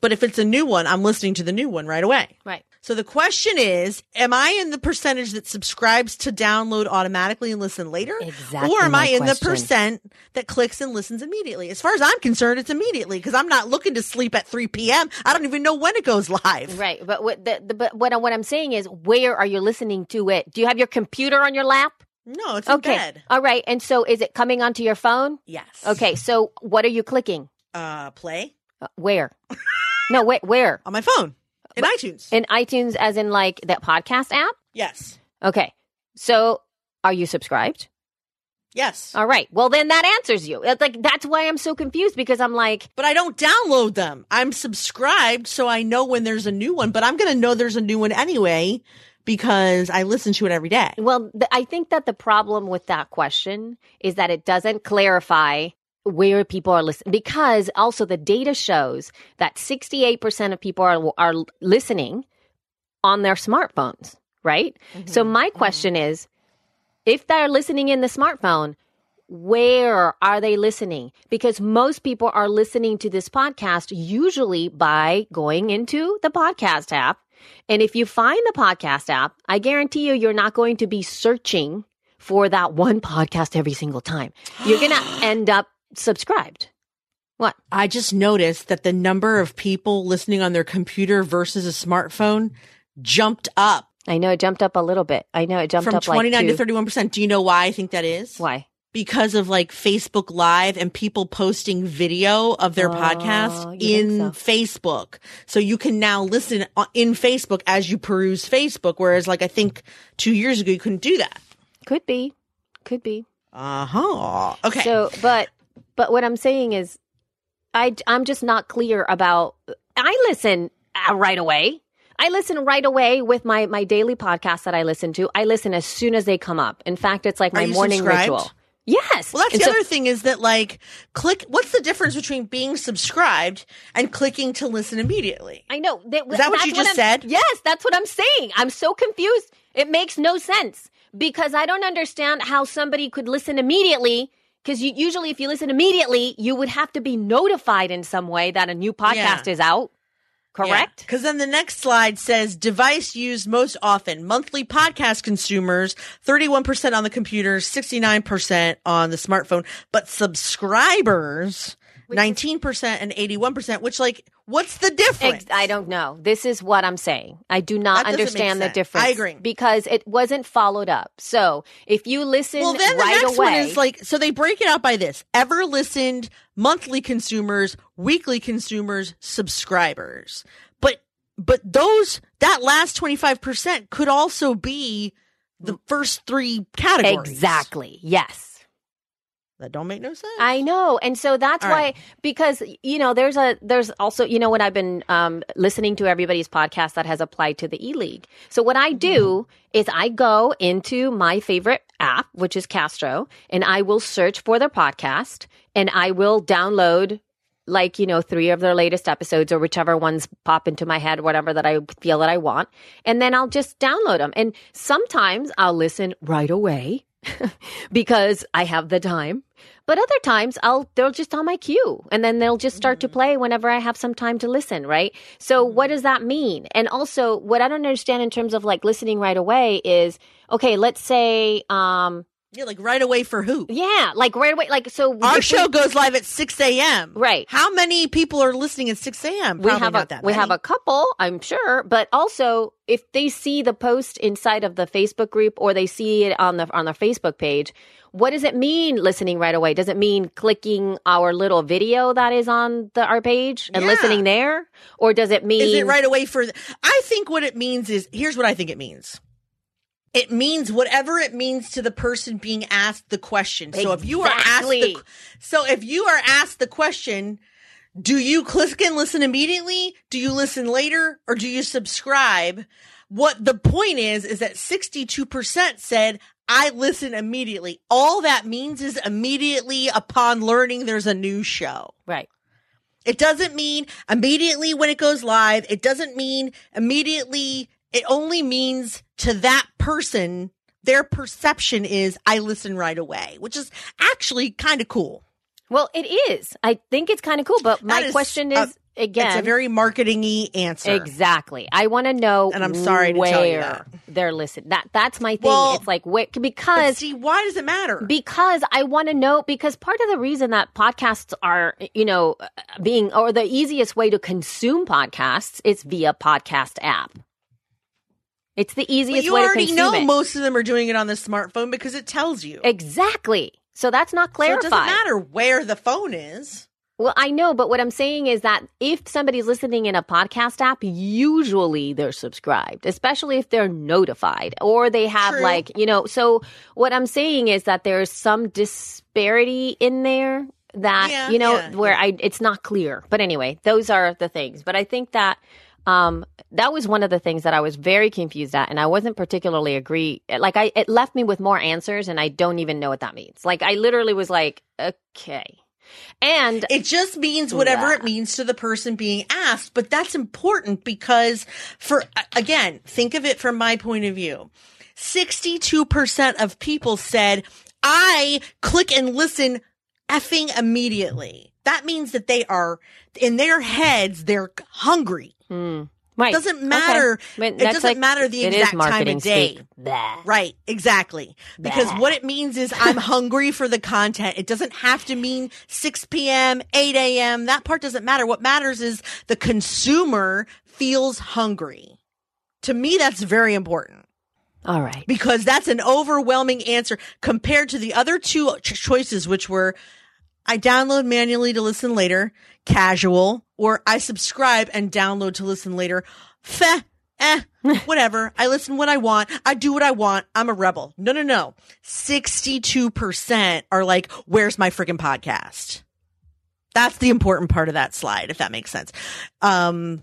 Speaker 2: But if it's a new one, I'm listening to the new one right away.
Speaker 1: right
Speaker 2: So the question is, am I in the percentage that subscribes to download automatically and listen later?
Speaker 1: Exactly
Speaker 2: Or am
Speaker 1: my
Speaker 2: I in the percent that clicks and listens immediately? As far as I'm concerned, it's immediately because I'm not looking to sleep at 3 p.m. I don't even know when it goes live.
Speaker 1: right but what the, the but what, what i'm saying is where are you listening to it do you have your computer on your lap
Speaker 2: No, it's in
Speaker 1: okay
Speaker 2: bed.
Speaker 1: all right and so is it coming onto your phone
Speaker 2: Yes.
Speaker 1: okay so what are you clicking
Speaker 2: Uh, play
Speaker 1: Uh, where? no, wait, where?
Speaker 2: on my phone in iTunes.
Speaker 1: In iTunes, as in like that podcast app?
Speaker 2: yes.
Speaker 1: Okay. So are you subscribed?
Speaker 2: Yes.
Speaker 1: All right. Well, then that answers you. It's like, that's why I'm so confused because I'm like,
Speaker 2: but I don't download them. I'm subscribed so I know when there's a new one, but I'm going to know there's a new one anyway because I listen to it every day.
Speaker 1: Well, th- I think that the problem with that question is that it doesn't clarify where people are listening because also the data shows that 68% of people are are listening on their smartphones, right? So mm-hmm. my mm-hmm. question is if they're listening in the smartphone, where are they listening? Because most people are listening to this podcast usually by going into the podcast app. And if you find the podcast app, I guarantee you, you're not going to be searching for that one <laughs> podcast every single time. You're going <gasps> to end up subscribed. What?
Speaker 2: I just noticed that the number of people listening on their computer versus a smartphone jumped up
Speaker 1: I know it jumped up a little bit. I know it jumped
Speaker 2: from
Speaker 1: up
Speaker 2: 29
Speaker 1: like
Speaker 2: to 31%. Do you know why I think that is?
Speaker 1: Why?
Speaker 2: Because of like Facebook Live and people posting video of their
Speaker 1: Oh,
Speaker 2: podcast in
Speaker 1: think
Speaker 2: Facebook. So you can now listen in Facebook as you peruse Facebook. Whereas like I think two years ago you couldn't do that.
Speaker 1: Could be. Could be.
Speaker 2: Uh huh. Okay.
Speaker 1: So, but but what I'm saying is, I I'm just not clear about. I listen uh, right away. I listen right away with my my daily podcast that I listen to. I listen as soon as they come up. In fact, it's like my morning
Speaker 2: subscribed?
Speaker 1: ritual. Yes.
Speaker 2: Well, that's
Speaker 1: And
Speaker 2: the
Speaker 1: so-
Speaker 2: other thing is that like click. What's the difference between being subscribed and clicking to listen immediately?
Speaker 1: I know. That,
Speaker 2: Is that what you just
Speaker 1: I'm-
Speaker 2: said?
Speaker 1: Yes, that's what I'm saying. I'm so confused. It makes no sense because I don't understand how somebody could listen immediately. Because you, usually, if you listen immediately, you would have to be notified in some way that a new podcast is out. Correct?
Speaker 2: Because then the next slide says device used most often. Monthly podcast consumers, 31% on the computer, 69% on the smartphone. But subscribers, 19% and 81%, which like, what's the difference?
Speaker 1: Ex- I don't know. This is what I'm saying. I do not
Speaker 2: That doesn't make
Speaker 1: understand the difference.
Speaker 2: I agree.
Speaker 1: because it wasn't followed up. So if you listen
Speaker 2: Well, then the next
Speaker 1: away,
Speaker 2: one is like, so they break it out by this ever listened, monthly consumers, weekly consumers, subscribers. But, but those, that last 25% could also be the first three categories.
Speaker 1: exactly. Yes.
Speaker 2: That don't make no sense.
Speaker 1: I know. And so that's
Speaker 2: All
Speaker 1: why
Speaker 2: right.
Speaker 1: because you know there's a there's also you know when I've been um listening to everybody's podcast that has applied to the E-League. So what I do is I go into my favorite app which is Castro and I will search for their podcast and I will download like you know three of their latest episodes or whichever ones pop into my head whatever that i feel that i want and then i'll just download them and sometimes i'll listen right away <laughs> because i have the time. But other times i'll they'll just on my cue and then they'll just start to play whenever i have some time to listen right? So what does that mean? And also what i don't understand in terms of like listening right away is okay let's say um
Speaker 2: yeah, like right away for who?
Speaker 1: yeah like right away like so
Speaker 2: Our
Speaker 1: we-
Speaker 2: show goes live at 6 a.m.
Speaker 1: Right.
Speaker 2: How many people are listening at 6 a.m.?
Speaker 1: we have
Speaker 2: not
Speaker 1: a
Speaker 2: that
Speaker 1: we have a couple i'm sure but also if they see the post inside of the facebook group or they see it on the on the facebook page what does it mean listening right away does it mean clicking our little video that is on the our page and
Speaker 2: Yeah.
Speaker 1: listening there or does it mean
Speaker 2: Is it right away for? I think what it means is here's what I think it means. It means whatever it means to the person being asked the question. So if you are asked the, so if you are asked the question, do you click and listen immediately? Do you listen later or do you subscribe? What the point is, is that 62% said, I listen immediately. All that means is immediately upon learning there's a new show.
Speaker 1: right
Speaker 2: It doesn't mean immediately when it goes live. It doesn't mean immediately. It only means to that person, their perception is I listen right away, which is actually kind of cool.
Speaker 1: well it is i think it's kind of cool but my
Speaker 2: is
Speaker 1: question is again
Speaker 2: It's a very marketing-y answer.
Speaker 1: Exactly. I want to know,
Speaker 2: And I'm sorry to
Speaker 1: where
Speaker 2: tell you that.
Speaker 1: they're listening. That that's my thing.
Speaker 2: Well,
Speaker 1: it's like where, because
Speaker 2: see, why does it matter?
Speaker 1: because I want to know because part of the reason that podcasts are you know being or the easiest way to consume podcasts is via podcast app. It's the
Speaker 2: But
Speaker 1: easiest
Speaker 2: you
Speaker 1: way to
Speaker 2: already know
Speaker 1: it.
Speaker 2: most of them are doing it on the smartphone because it tells you.
Speaker 1: exactly. So that's not
Speaker 2: so it
Speaker 1: clarified.
Speaker 2: doesn't matter where the phone is.
Speaker 1: Well, I know, but what I'm saying is that if somebody's listening in a podcast app, usually they're subscribed, especially if they're notified or they have
Speaker 2: True.
Speaker 1: like, you know, so what I'm saying is that there's some disparity in there that,
Speaker 2: Yeah,
Speaker 1: you know,
Speaker 2: yeah,
Speaker 1: where
Speaker 2: yeah.
Speaker 1: I it's not clear. But anyway, those are the things. But I think that Um, that was one of the things that I was very confused at, and I wasn't particularly agree. Like, I it left me with more answers, and I don't even know what that means. Like, I literally was like, okay. And
Speaker 2: It just means whatever
Speaker 1: Yeah.
Speaker 2: it means to the person being asked, but that's important because for again, think of it from my point of view. 62% of people said, "I click and listen effing immediately." That means that they are in their heads, they're hungry.
Speaker 1: Right,
Speaker 2: doesn't matter-
Speaker 1: But
Speaker 2: it doesn't matter the exact time of day. Right, exactly. Because what it means is I'm <laughs> hungry for the content. It doesn't have to mean 6 p.m., 8 a.m. That part doesn't matter. What matters is the consumer feels hungry. To me, that's very important
Speaker 1: All right.
Speaker 2: because that's an overwhelming answer compared to the other two ch- choices, which were I download manually to listen later, casual, or I subscribe and download to listen later. Feh, eh, <laughs> whatever. I listen when I want. I do what I want. I'm a rebel. No, no, no. 62% are like, where's my freaking podcast? That's the important part of that slide, if that makes sense. Um,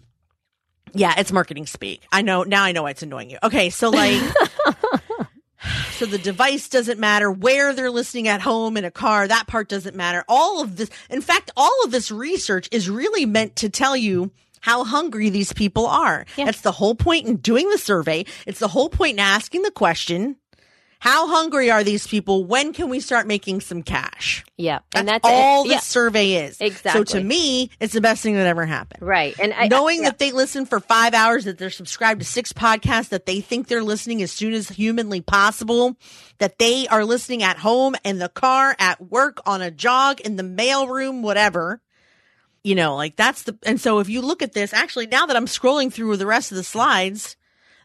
Speaker 2: yeah, it's marketing speak. I know now I know why it's annoying you. Okay, so like <laughs> so the device doesn't matter where they're listening at home in a car, that part doesn't matter. All of this in fact, all of this research is really meant to tell you how hungry these people are. That's the whole point in doing the survey. It's the whole point in asking the question. How hungry are these people? When can we start making some cash?
Speaker 1: Yeah,
Speaker 2: That's,
Speaker 1: and that's
Speaker 2: all
Speaker 1: it.
Speaker 2: this
Speaker 1: Yeah.
Speaker 2: survey is.
Speaker 1: Exactly.
Speaker 2: So to me, it's the best thing that ever happened
Speaker 1: Right, and I,
Speaker 2: knowing
Speaker 1: I,
Speaker 2: that they listen for five hours, that they're subscribed to six podcasts, that they think they're listening as soon as humanly possible, that they are listening at home, in the car, at work, on a jog, in the mailroom, whatever. You know, like that's the, and so if you look at this, actually, now that I'm scrolling through the rest of the slides,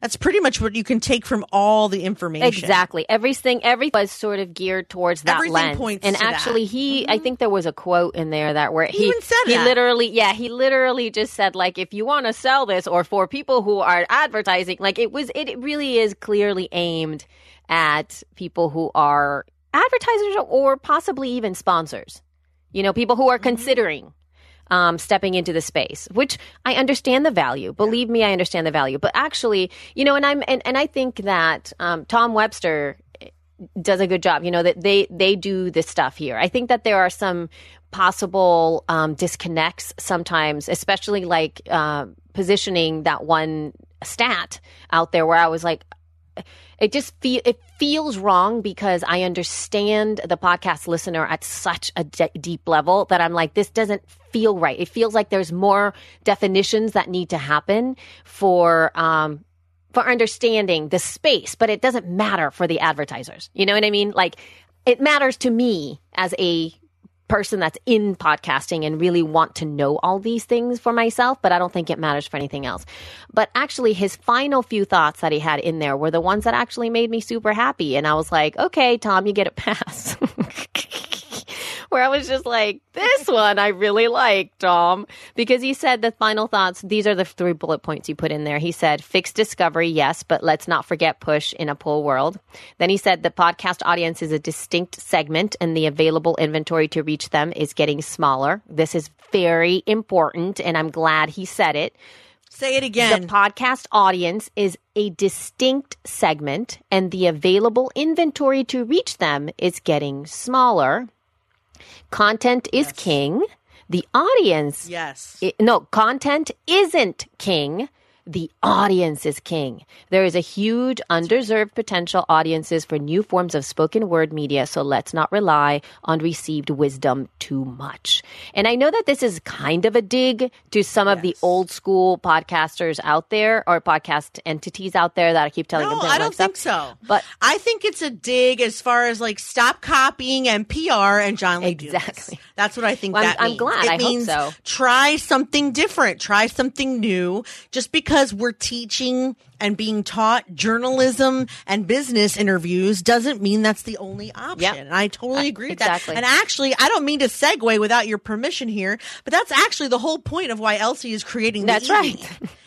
Speaker 2: that's pretty much what you can take from all the information.
Speaker 1: Exactly. Everything, everything was sort of geared towards that
Speaker 2: Everything
Speaker 1: lens.
Speaker 2: points
Speaker 1: and
Speaker 2: to that. Mm-hmm.
Speaker 1: actually, he, I think there was a quote in there that where he,
Speaker 2: even said
Speaker 1: he
Speaker 2: that.
Speaker 1: literally, yeah, he literally just said like, if you want to sell this, or for people who are advertising, like it was, it really is clearly aimed at people who are advertisers or possibly even sponsors. You know, people who are
Speaker 2: Mm-hmm.
Speaker 1: considering um, stepping into the space, which I understand the value. Believe me, I understand the value. But actually, you know, and I'm and, and I think that um, Tom Webster does a good job. You know that they they do this stuff here. I think that there are some possible um, disconnects sometimes, especially like uh, positioning that one stat out there where I was like, it just feel it feels wrong because I understand the podcast listener at such a de- deep level that I'm like this doesn't feel right. It feels like there's more definitions that need to happen for um for understanding the space, but it doesn't matter for the advertisers. You know what I mean? Like it matters to me as a person that's in podcasting and really want to know all these things for myself, but I don't think it matters for anything else. But actually, his final few thoughts that he had in there were the ones that actually made me super happy. And I was like, okay, Tom, you get a <laughs> pass. Where I was just like, this one I really like, Tom, because he said the final thoughts. These are the three bullet points he put in there. He said, fix discovery, yes, but let's not forget push in a pull world. Then he said the podcast audience is a distinct segment and the available inventory to reach them is getting smaller. This is very important, and I'm glad he said it.
Speaker 2: Say it again.
Speaker 1: The podcast audience is a distinct segment, and the available inventory to reach them is getting smaller. Content is king. The audience,
Speaker 2: yes.
Speaker 1: i- no, content isn't king. The audience is king. There is a huge undeserved potential audiences for new forms of spoken word media, so let's not rely on received wisdom too much. And I know that this is kind of a dig to some of the old school podcasters out there or podcast entities out there that I keep telling
Speaker 2: No,
Speaker 1: them.
Speaker 2: I don't
Speaker 1: stuff.
Speaker 2: think so.
Speaker 1: But
Speaker 2: I think it's a dig as far as like stop copying NPR and John Lee Dumas.
Speaker 1: Exactly.
Speaker 2: That's what I think
Speaker 1: Well, I'm-
Speaker 2: that
Speaker 1: I'm glad.
Speaker 2: It
Speaker 1: I hope
Speaker 2: means
Speaker 1: so.
Speaker 2: try something different, try something new. Just because we're teaching and being taught journalism and business interviews doesn't mean that's the only option.
Speaker 1: Yep.
Speaker 2: And I totally agree with
Speaker 1: exactly.
Speaker 2: that. And actually, I don't mean to segue without your permission here, but that's actually the whole point of why Elsie is creating
Speaker 1: That's right.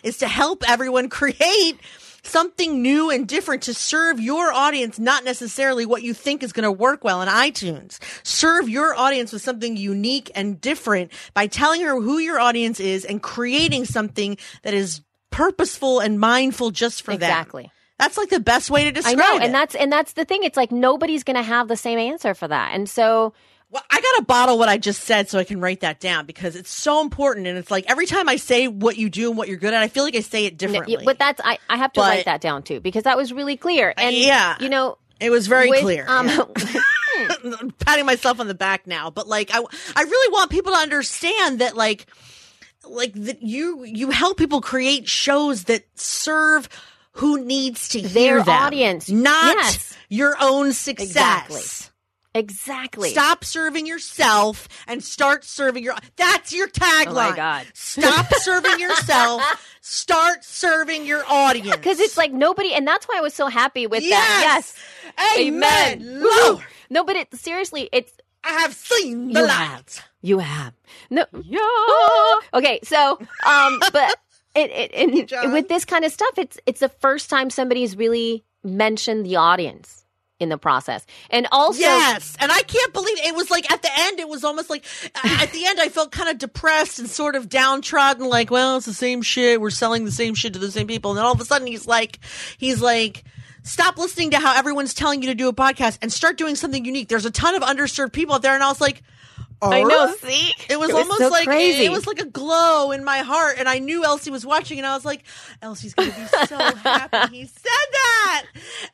Speaker 2: Is to help everyone create something new and different to serve your audience, not necessarily what you think is going to work well in iTunes. Serve your audience with something unique and different by telling her who your audience is and creating something that is purposeful and mindful just for them.
Speaker 1: Exactly.
Speaker 2: That's like the best way to describe I
Speaker 1: know,
Speaker 2: it.
Speaker 1: and that's and that's the thing. It's like nobody's going to have the same answer for that, and so
Speaker 2: Well, I got to bottle what I just said so I can write that down because it's so important. And it's like every time I say what you do and what you're good at, I feel like I say it differently.
Speaker 1: but that's I, I have to
Speaker 2: But-
Speaker 1: write that down too because that was really clear. And
Speaker 2: yeah.
Speaker 1: you know,
Speaker 2: it was very
Speaker 1: with,
Speaker 2: clear.
Speaker 1: Um, <laughs>
Speaker 2: I'm patting myself on the back now, but like I, I really want people to understand that like, like that you you help people create shows that serve who needs to hear
Speaker 1: Their
Speaker 2: them,
Speaker 1: audience.
Speaker 2: not
Speaker 1: Yes.
Speaker 2: your own success.
Speaker 1: Exactly. exactly.
Speaker 2: Stop serving yourself and start serving your. That's your tagline.
Speaker 1: Oh my God.
Speaker 2: Stop <laughs> serving yourself. Start serving your audience.
Speaker 1: because it's like nobody, and that's why I was so happy with that.
Speaker 2: Yes.
Speaker 1: Yes,
Speaker 2: Amen. Lord,
Speaker 1: No, but it seriously, it's
Speaker 2: I have seen the light.
Speaker 1: You have. No. yeah. Okay, so um <laughs> but it, it,
Speaker 2: John.
Speaker 1: with this kind of stuff it's it's the first time somebody's really mentioned the audience in the process. And also
Speaker 2: Yes, and I can't believe it was like at the end. It was almost like at the end I felt kind of depressed and sort of downtrodden. Like, well, it's the same shit. We're selling the same shit to the same people, and then all of a sudden he's like, he's like. Stop listening to how everyone's telling you to do a podcast and start doing something unique. There's a ton of underserved people out there, and I was like,
Speaker 1: I know, see?
Speaker 2: It was
Speaker 1: It was
Speaker 2: almost
Speaker 1: so
Speaker 2: like
Speaker 1: crazy.
Speaker 2: it was like a glow in my heart, and I knew Elsie was watching, and I was like, "Elsie's gonna be so happy he <laughs> said that."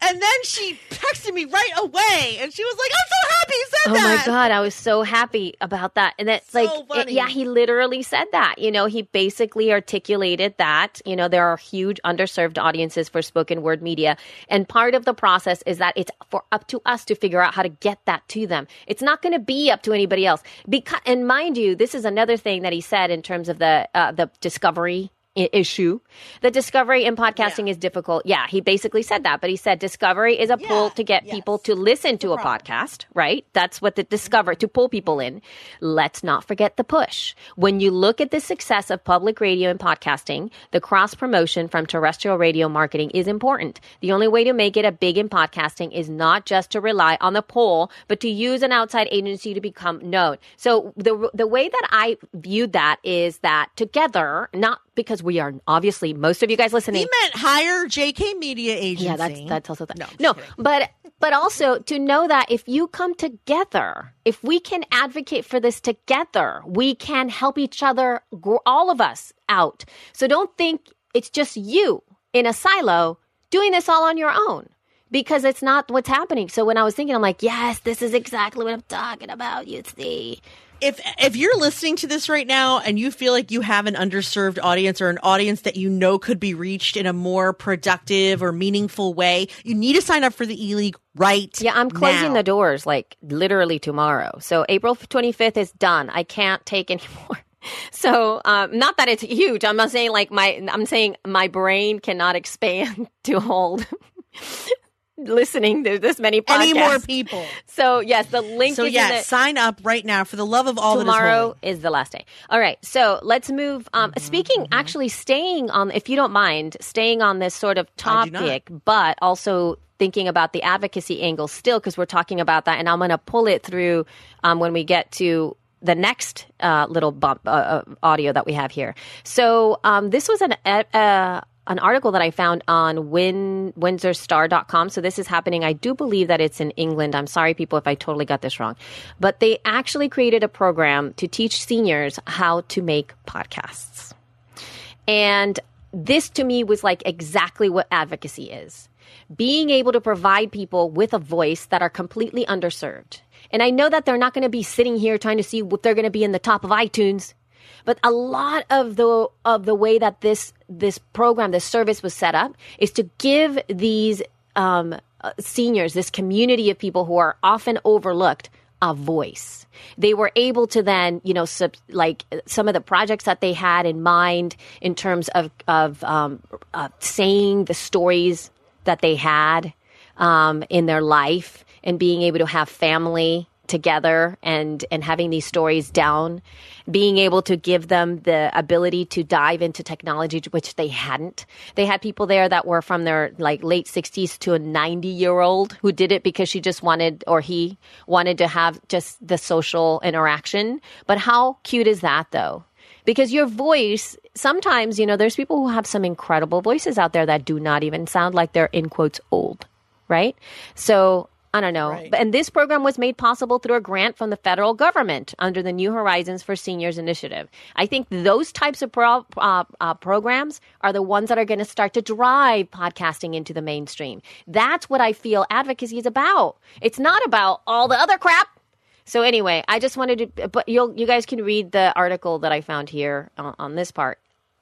Speaker 2: And then she texted me right away, and she was like, "I'm so happy he said
Speaker 1: Oh
Speaker 2: that."
Speaker 1: Oh my god, I was so happy about that. And that's
Speaker 2: So
Speaker 1: like it- yeah, he literally said that. You know, he basically articulated that, you know, there are huge underserved audiences for spoken word media. And part of the process is that it's for up to us to figure out how to get that to them. It's not going to be up to anybody else. Because and mind you, this is another thing that he said in terms of the uh, the discovery issue. The discovery in podcasting
Speaker 2: Yeah.
Speaker 1: is difficult. Yeah, he basically said that, but he said discovery is a pull to get
Speaker 2: yes.
Speaker 1: people to listen to a podcast, right? That's what the discover to pull people in. Let's not forget the push. When you look at the success of public radio and podcasting, the cross promotion from terrestrial radio marketing is important. The only way to make it a big in podcasting is not just to rely on the poll, but to use an outside agency to become known. So the the way that I viewed that is that together, not because we are obviously most of you guys listening
Speaker 2: He meant hire JK Media Agency.
Speaker 1: yeah, that's that's also that.
Speaker 2: No,
Speaker 1: No, but but also to know that if you come together, if we can advocate for this together, we can help each other, grow, all of us out. So don't think it's just you in a silo doing this all on your own. Because it's not what's happening. So when I was thinking, I'm like, yes, this is exactly what I'm talking about. You see,
Speaker 2: if if you're listening to this right now and you feel like you have an underserved audience or an audience that you know could be reached in a more productive or meaningful way, you need to sign up for the E League right.
Speaker 1: Yeah, I'm closing
Speaker 2: now.
Speaker 1: the doors like literally tomorrow. So April 25th is done. I can't take anymore. <laughs> So, um, not that it's huge. I'm not saying like my, I'm saying my brain cannot expand <laughs> to hold listening to this many podcasts.
Speaker 2: Any more people? <laughs>
Speaker 1: So yes, the link
Speaker 2: So yeah,
Speaker 1: in the,
Speaker 2: sign up right now for the love of all that
Speaker 1: tomorrow
Speaker 2: is
Speaker 1: is the last day. All right, so let's move. Um,
Speaker 2: Mm-hmm,
Speaker 1: speaking, actually, staying on, if you don't mind, staying on this sort of
Speaker 2: I do not.
Speaker 1: topic, but also thinking about the advocacy angle still, because we're talking about that, and I'm going to pull it through um, when we get to the next uh, little bump uh, uh, audio that we have here. So um, this was an. Uh, an article that I found on Win, WindsorStar.com. So this is happening. I do believe that it's in England. I'm sorry, people, if I totally got this wrong. But they actually created a program to teach seniors how to make podcasts. And this to me was like exactly what advocacy is being able to provide people with a voice that are completely underserved. And I know that they're not going to be sitting here trying to see if they're going to be in the top of iTunes. But a lot of the of the way that this this program, this service was set up, is to give these um, uh, seniors, this community of people who are often overlooked, a voice. They were able to then, you know, sub, like some of the projects that they had in mind in terms of of um, uh, saying the stories that they had um, in their life and being able to have family together and and having these stories down being able to give them the ability to dive into technology which they hadn't. They had people there that were from their like late 60s to a 90 year old who did it because she just wanted or he wanted to have just the social interaction. But how cute is that though? Because your voice sometimes you know there's people who have some incredible voices out there that do not even sound like they're in quotes old right? So I don't know.
Speaker 2: Right.
Speaker 1: And this program was made possible through a grant from the federal government under the New Horizons for Seniors initiative. I think those types of pro- uh, uh, programs are the ones that are going to start to drive podcasting into the mainstream. That's what I feel advocacy is about. It's not about all the other crap. So anyway, I just wanted to, but you'll, you guys can read the article that I found here on, on this part.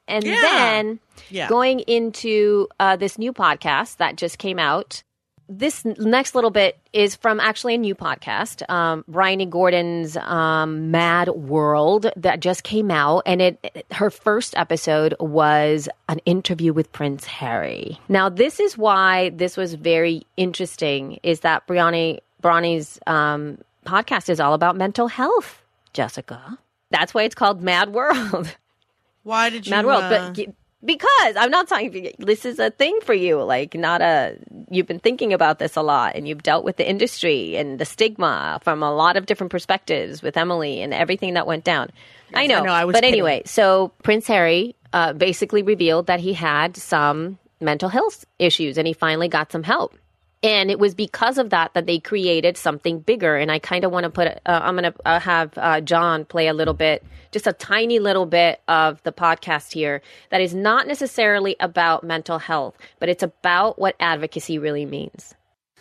Speaker 1: And
Speaker 2: Yeah.
Speaker 1: then
Speaker 2: Yeah.
Speaker 1: going into uh, this new podcast that just came out. This next little bit is from actually a new podcast, um, Bryony Gordon's um, Mad World that just came out, and it her first episode was an interview with Prince Harry. Now, this is why this was very interesting. Is that Bryony Bryony's um, podcast is all about mental health, Jessica. That's why it's called Mad World.
Speaker 2: Why did you?
Speaker 1: Mad World,
Speaker 2: uh,
Speaker 1: but because I'm not talking. This is a thing for you, like not a. You've been thinking about this a lot, and you've dealt with the industry and the stigma from a lot of different perspectives with Emily and everything that went down. I know,
Speaker 2: I know, I was
Speaker 1: but
Speaker 2: kidding.
Speaker 1: anyway, so Prince Harry uh, basically revealed that he had some mental health issues, and he finally got some help. And it was because of that that they created something bigger. And I kind of want to put, uh, I'm going to uh, have uh, John play a little bit, just a tiny little bit of the podcast here that is not necessarily about mental health, but it's about what advocacy really means.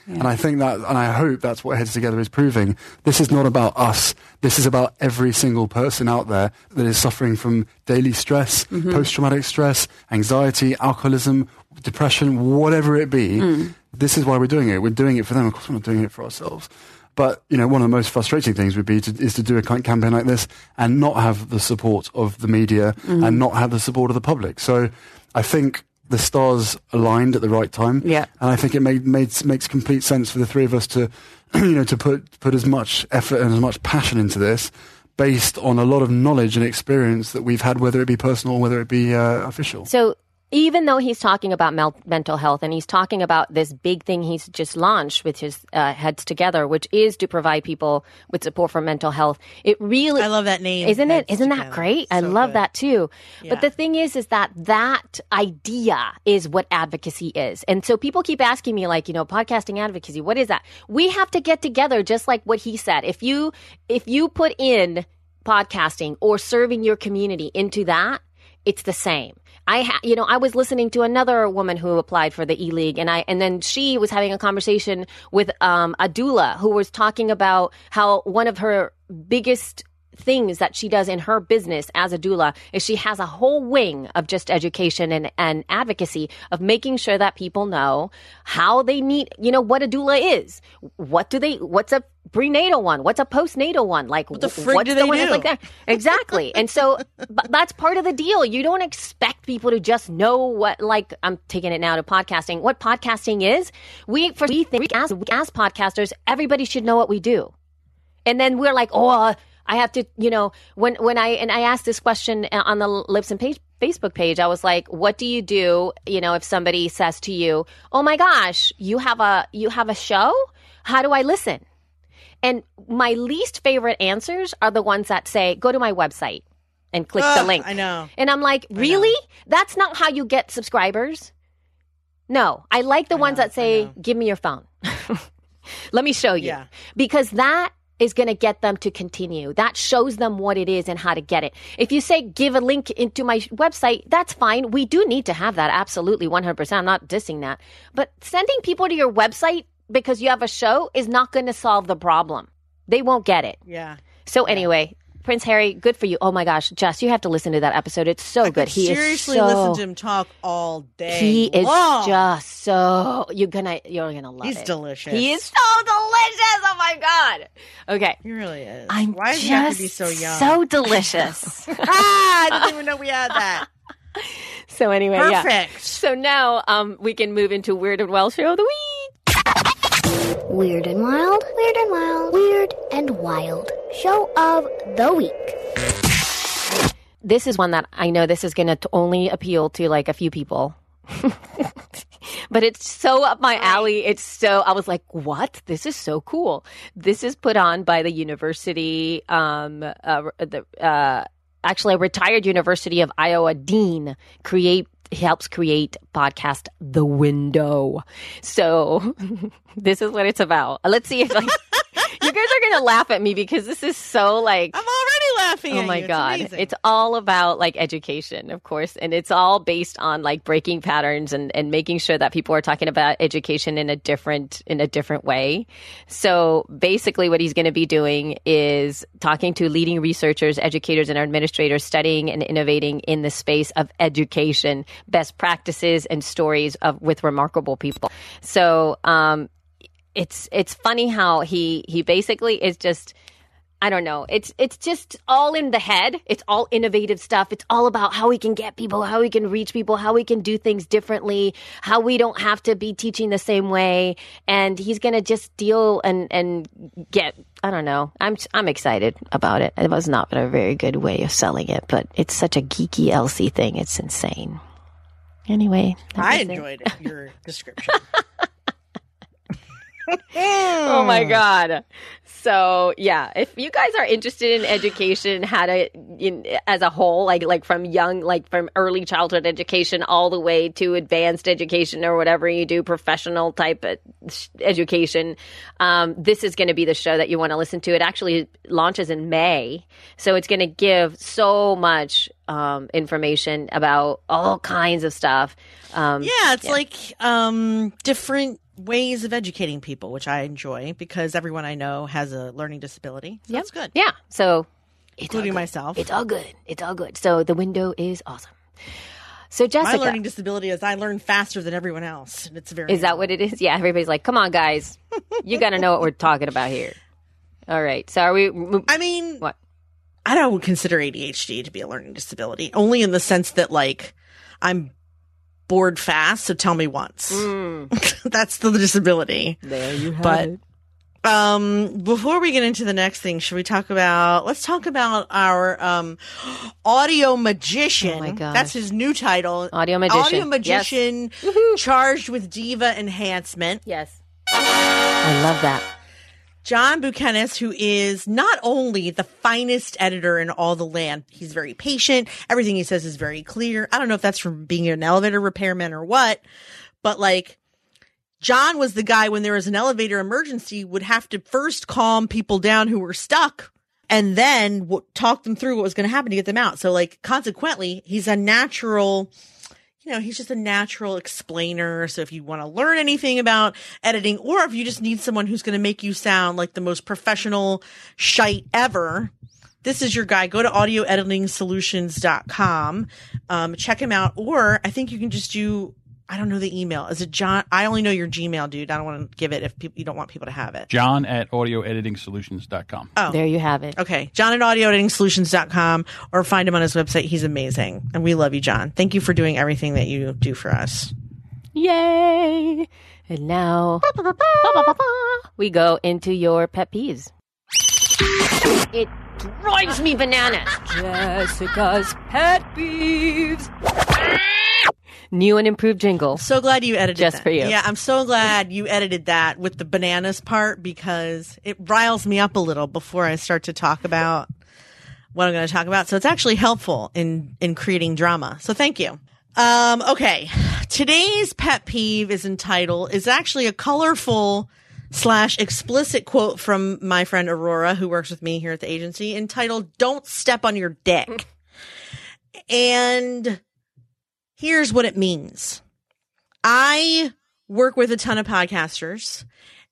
Speaker 4: And I think that, and I hope that's what Heads Together is proving. This is not about us. This is about every single person out there that is suffering from daily stress, post-traumatic stress, anxiety, alcoholism, depression, whatever it be. This is why we're doing it. We're doing it for them. Of course, we're not doing it for ourselves. But you know, one of the most frustrating things would be to, is to do a campaign like this and not have the support of the media and not have the support of the public. So, I think the stars aligned at the right time.
Speaker 1: Yeah.
Speaker 4: And I think it made, made makes complete sense for the three of us to, <clears throat> you know, to put put as much effort and as much passion into this, based on a lot of knowledge and experience that we've had, whether it be personal or whether it be uh, official.
Speaker 1: So even though he's talking about mel- mental health and he's talking about this big thing he's just launched with his uh, heads together, which is to provide people with support for mental health, it really
Speaker 2: I love that name.
Speaker 1: Isn't it? Isn't that
Speaker 2: Together.
Speaker 1: great? I love
Speaker 2: good.
Speaker 1: that too.
Speaker 2: Yeah.
Speaker 1: But the thing is, is that that idea is what advocacy is. And so people keep asking me, like, you know, podcasting advocacy, what is that? We have to get together, just like what he said. If you, if you put in podcasting or serving your community into that, it's the same. I, ha- you know, I was listening to another woman who applied for the E League, and I, and then she was having a conversation with um, a doula who was talking about how one of her biggest things that she does in her business as a doula is she has a whole wing of just education and, and advocacy of making sure that people know how they need, you know, what a doula is. What do they, what's a prenatal one? What's a postnatal one? Like,
Speaker 2: what
Speaker 1: the
Speaker 2: frig
Speaker 1: what's
Speaker 2: do
Speaker 1: the
Speaker 2: they
Speaker 1: one that's
Speaker 2: do?
Speaker 1: like that? Exactly. and so <laughs> but that's part of the deal. You don't expect people to just know what, like, I'm taking it now to podcasting, what podcasting is. We, for, we think we as, as podcasters, everybody should know what we do. And then we're like, oh, uh, I have to, you know, when when I and I asked this question uh, on the Lips and Page Facebook page, I was like, what do you do, you know, if somebody says to you, "Oh my gosh, you have a you have a show? How do I listen?" And my least favorite answers are the ones that say, "Go to my website and click the link."
Speaker 2: I know.
Speaker 1: And I'm like, really? That's not how you get subscribers. No, I like the ones
Speaker 2: know,
Speaker 1: that say, give me your phone. <laughs> Let me show you.
Speaker 2: Yeah.
Speaker 1: Because that is going to get them to continue. That shows them what it is and how to get it. If you say, give a link into my website, that's fine. We do need to have that. Absolutely. 100%. I'm not dissing that. But sending people to your website because you have a show is not going to solve the problem. They won't get it.
Speaker 2: Yeah.
Speaker 1: So anyway, Prince Harry, good for you. Oh my gosh, Jess, you have to listen to that episode. It's so
Speaker 2: I
Speaker 1: good. He
Speaker 2: seriously
Speaker 1: is so,
Speaker 2: listen to him talk all day.
Speaker 1: He is
Speaker 2: long.
Speaker 1: just so you're gonna you're gonna love
Speaker 2: He's
Speaker 1: it.
Speaker 2: delicious.
Speaker 1: He is so delicious. Oh my god. Okay.
Speaker 2: He really is.
Speaker 1: I'm
Speaker 2: Why does
Speaker 1: just
Speaker 2: he have to be so young?
Speaker 1: so delicious. <laughs>
Speaker 2: ah, I didn't even know we had that. <laughs>
Speaker 1: so anyway, yeah.
Speaker 2: Perfect.
Speaker 1: So now um, we can move into Weird and Wild show of the week.
Speaker 5: Weird and Wild, Weird and Wild, Weird and Wild. Show of the week.
Speaker 1: This is one that I know this is going to only appeal to like a few people. <laughs> but it's so up my alley. It's so, I was like, what? This is so cool. This is put on by the university, um, uh, the, uh, actually a retired University of Iowa dean create helps create podcast The Window. So <laughs> this is what it's about. Let's see if like are gonna laugh at me because this is so like
Speaker 2: I'm already laughing.
Speaker 1: Oh my
Speaker 2: you. It's
Speaker 1: god.
Speaker 2: amazing.
Speaker 1: It's all about like education, of course, and it's all based on like breaking patterns and and making sure that people are talking about education in a different in a different way. So basically what he's going to be doing is talking to leading researchers, educators and administrators studying and innovating in the space of education, best practices and stories of with remarkable people. So um it's it's funny how he he basically is just I don't know. It's it's just all in the head. It's all innovative stuff. It's all about how we can get people, how we can reach people, how we can do things differently, how we don't have to be teaching the same way. And he's going to just deal and and get I don't know. I'm I'm excited about it. It was not a very good way of selling it, but it's such a geeky Elsie thing. It's insane. Anyway,
Speaker 2: I
Speaker 1: was it.
Speaker 2: enjoyed your description. <laughs>
Speaker 1: Oh my god. So yeah, if you guys are interested in education, how to in, as a whole, like like from young, like from early childhood education all the way to advanced education or whatever you do, professional type education, um, this is going to be the show that you want to listen to. It actually launches in May, so it's going to give so much um, information about all kinds of stuff. Um,
Speaker 2: Yeah, it's like um, different ways of educating people, which I enjoy because everyone I know has a learning disability. So That's good.
Speaker 1: Yeah. So
Speaker 2: Including myself.
Speaker 1: It's all good. It's all good. So the window is awesome. So Jessica, My
Speaker 2: learning disability is I learn faster than everyone else. and It's very
Speaker 1: is that what it is? Yeah. Everybody's like, "Come on, guys, you got to know what we're talking about here." All right. So are we?
Speaker 2: I mean,
Speaker 1: What?
Speaker 2: I don't consider ADHD to be a learning disability, only in the sense that like I'm bored fast. So tell me once. <laughs> That's the disability.
Speaker 1: There you have
Speaker 2: But-
Speaker 1: it.
Speaker 2: Um, before we get into the next thing, should we talk about? Let's talk about our um, <gasps> audio magician.
Speaker 1: Oh my gosh.
Speaker 2: That's his new title.
Speaker 1: Audio magician.
Speaker 2: Audio
Speaker 1: Yes.
Speaker 2: magician, charged with diva enhancement.
Speaker 1: Yes. I love that.
Speaker 2: John Buchanan, who is not only the finest editor in all the land, he's very patient. Everything he says is very clear. I don't know if that's from being an elevator repairman or what, but like John was the guy when there was an elevator emergency would have to first calm people down who were stuck and then w- talk them through what was going to happen to get them out. So like consequently, he's a natural you know, he's just a natural explainer. So if you want to learn anything about editing, or if you just need someone who's going to make you sound like the most professional shite ever, this is your guy. Go to audioediting.solutions.com. Um, check him out. Or I think you can just do, I don't know the email. Is it John? I only know your Gmail, dude. I don't want to give it if people, you don't want people to have it.
Speaker 3: John at audioeditingsolutions.com.
Speaker 2: Oh.
Speaker 1: There you have it.
Speaker 2: Okay. John at audioeditingsolutions.com or find him on his website. He's amazing. And we love you, John. Thank you for doing everything that you do for us.
Speaker 1: Yay! And now we go into your pet peeves. It drives me bananas. Jessica's pet peeves. New and improved jingle.
Speaker 2: So glad you edited that.
Speaker 1: Just
Speaker 2: that.
Speaker 1: for you.
Speaker 2: Yeah, I'm so glad you edited that with the bananas part because it riles me up a little before I start to talk about what I'm going to talk about. So it's actually helpful in in creating drama. So thank you. Um okay. Today's pet peeve is entitled is actually a colorful slash explicit quote from my friend Aurora who works with me here at the agency entitled Don't Step on Your Dick. and here's what it means. I work with a ton of podcasters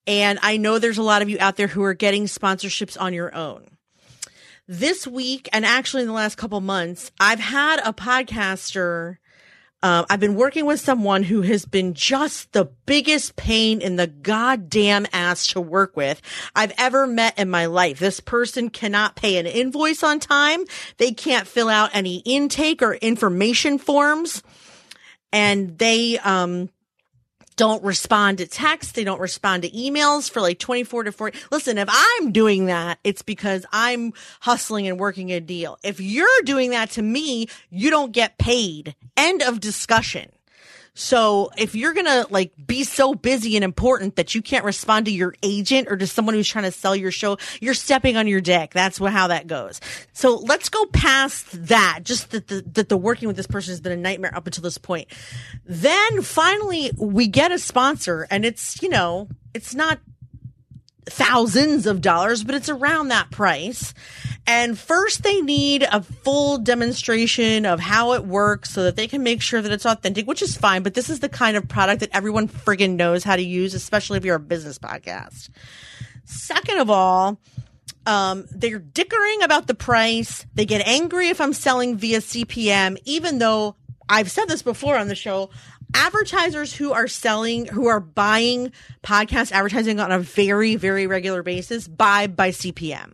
Speaker 2: and I know there's a lot of you out there who are getting sponsorships on your own. This week and actually in the last couple months, I've had a podcaster um, I've been working with someone who has been just the biggest pain in the goddamn ass to work with I've ever met in my life. This person cannot pay an invoice on time. They can't fill out any intake or information forms. And they, um, don't respond to text. They don't respond to emails for like 24 to 40. Listen, if I'm doing that, it's because I'm hustling and working a deal. If you're doing that to me, you don't get paid. End of discussion. So if you're gonna like be so busy and important that you can't respond to your agent or to someone who's trying to sell your show, you're stepping on your dick. That's how that goes. So let's go past that. Just that the, that the working with this person has been a nightmare up until this point. Then finally we get a sponsor and it's, you know, it's not thousands of dollars, but it's around that price. And first, they need a full demonstration of how it works so that they can make sure that it's authentic, which is fine. But this is the kind of product that everyone friggin' knows how to use, especially if you're a business podcast. Second of all, um, they're dickering about the price. They get angry if I'm selling via CPM, even though I've said this before on the show advertisers who are selling, who are buying podcast advertising on a very, very regular basis buy by CPM.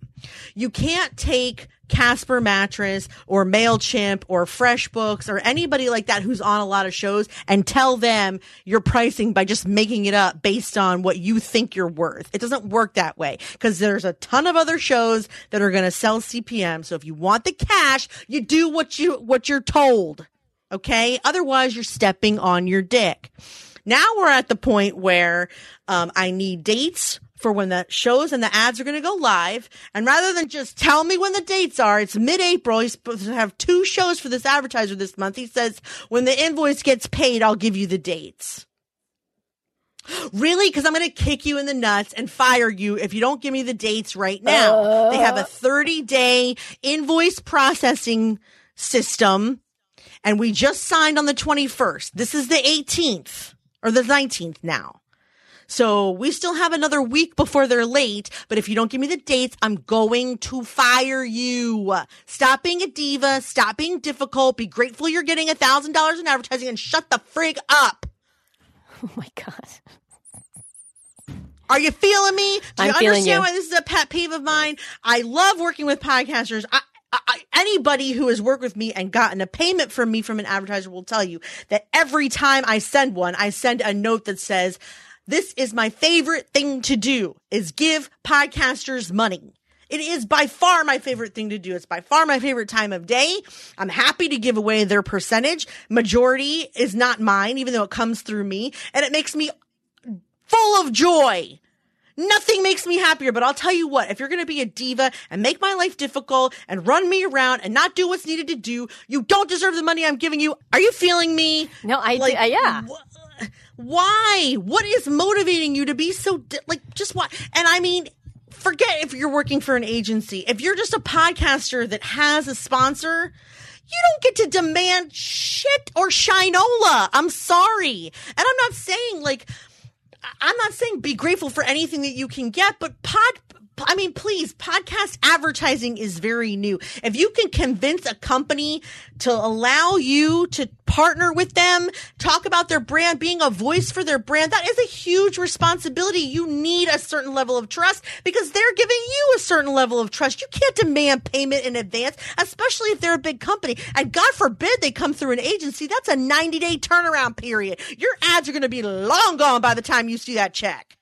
Speaker 2: You can't take Casper Mattress or MailChimp or FreshBooks or anybody like that who's on a lot of shows and tell them your pricing by just making it up based on what you think you're worth. It doesn't work that way because there's a ton of other shows that are going to sell CPM. So if you want the cash, you do what you, what you're told. Okay. Otherwise, you're stepping on your dick. Now we're at the point where um, I need dates for when the shows and the ads are going to go live. And rather than just tell me when the dates are, it's mid April. He's supposed to have two shows for this advertiser this month. He says, when the invoice gets paid, I'll give you the dates. Really? Because I'm going to kick you in the nuts and fire you if you don't give me the dates right now. Uh. They have a 30 day invoice processing system and we just signed on the 21st. This is the 18th or the 19th now. So we still have another week before they're late, but if you don't give me the dates, I'm going to fire you. Stop being a diva. Stop being difficult. Be grateful you're getting a thousand dollars in advertising and shut the frig up.
Speaker 1: Oh my God.
Speaker 2: Are you feeling me? Do
Speaker 1: I'm
Speaker 2: you
Speaker 1: understand
Speaker 2: why this is a pet peeve of mine? I love working with podcasters. I, I, anybody who has worked with me and gotten a payment from me from an advertiser will tell you that every time I send one, I send a note that says, this is my favorite thing to do is give podcasters money. It is by far my favorite thing to do. It's by far my favorite time of day. I'm happy to give away their percentage. Majority is not mine, even though it comes through me. And it makes me full of joy Nothing makes me happier, but I'll tell you what, if you're going to be a diva and make my life difficult and run me around and not do what's needed to do, you don't deserve the money I'm giving you. Are you feeling me?
Speaker 1: No, I, like, uh, yeah. Wh-
Speaker 2: why? What is motivating you to be so, di- like, just what? And I mean, forget if you're working for an agency. If you're just a podcaster that has a sponsor, you don't get to demand shit or shinola. I'm sorry. And I'm not saying like, I'm not saying be grateful for anything that you can get, but pod, I mean, please, podcast advertising is very new. If you can convince a company to allow you to partner with them, talk about their brand, being a voice for their brand, that is a huge responsibility. You need a certain level of trust because they're giving you a certain level of trust. You can't demand payment in advance, especially if they're a big company. And God forbid they come through an agency. That's a 90 day turnaround period. Your ads are going to be long gone by the time you see that check.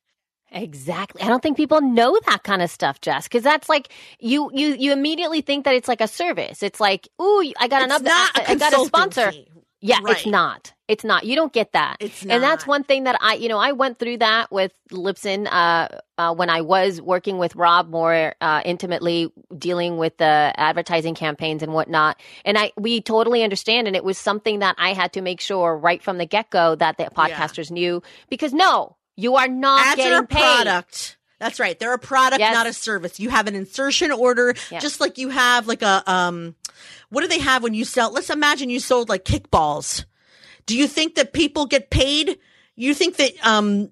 Speaker 1: Exactly. I don't think people know that kind of stuff, Jess, because that's like you you you immediately think that it's like a service. It's like, ooh, I got
Speaker 2: it's
Speaker 1: an up, I, I got a sponsor. Yeah,
Speaker 2: right.
Speaker 1: it's not. It's not. You don't get that.
Speaker 2: It's not.
Speaker 1: And that's one thing that I, you know, I went through that with Libsyn uh, uh, when I was working with Rob more uh, intimately, dealing with the advertising campaigns and whatnot. And I, we totally understand. And it was something that I had to make sure right from the get go that the podcasters yeah. knew because no, you are not
Speaker 2: Ads
Speaker 1: getting
Speaker 2: are a
Speaker 1: paid.
Speaker 2: product. That's right. They're a product,
Speaker 1: Yes.
Speaker 2: not a service. You have an insertion order,
Speaker 1: Yes.
Speaker 2: just like you have like a um. What do they have when you sell? Let's imagine you sold like kickballs. Do you think that people get paid? You think that um,